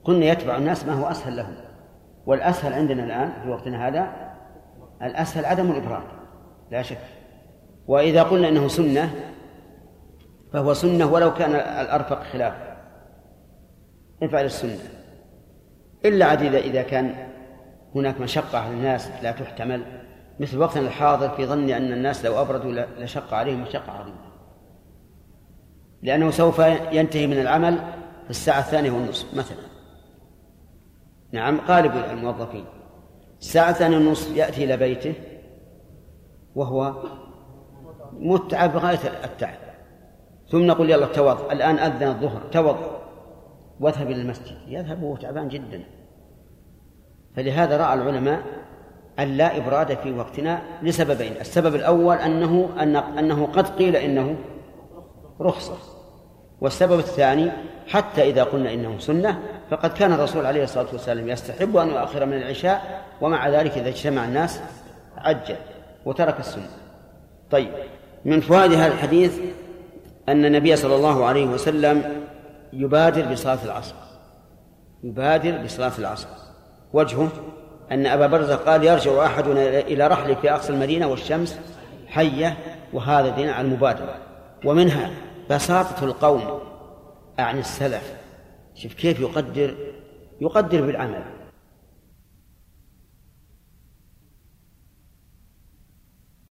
قلنا يتبع الناس ما هو أسهل لهم. والأسهل عندنا الآن في وقتنا هذا الأسهل عدم الإبراد لا شك. وإذا قلنا إنه سنة فهو سنة ولو كان الأرفق خلافه افعل السنة. إلا عديد إذا كان هناك مشقة على الناس لا تحتمل. مثل وقتنا الحاضر في ظني أن الناس لو أبردوا لشق عليهم مشقة عظيمة. لأنه سوف ينتهي من العمل في الساعة الثانية والنصف مثلا. نعم غالب الموظفين. الساعة الثانية والنصف يأتي إلى بيته وهو متعب بغاية التعب. ثم نقول يلا توضأ. الآن أذن الظهر. توضأ. واذهب إلى المسجد. يذهب وهو تعبان جدا. فلهذا رأى العلماء أن لا إبراد في وقتنا لسببين. السبب الأول أنه أن أنه قد قيل إنه رخصة. والسبب الثاني حتى إذا قلنا إنه سنة فقد كان الرسول عليه الصلاة والسلام يستحب أن يؤخر من العشاء ومع ذلك إذا اجتمع الناس عجل وترك السنة. طيب من فوائد هذا الحديث أن النبي صلى الله عليه وسلم يبادر بصلاة العصر. يبادر بصلاة العصر. وجهه أن أبا برزة قال يرجع أحدنا إلى رحله في أقصى المدينة والشمس حية وهذا دين على المبادرة. ومنها بساطة القوم. عن السلف. شوف كيف يقدر يقدر بالعمل.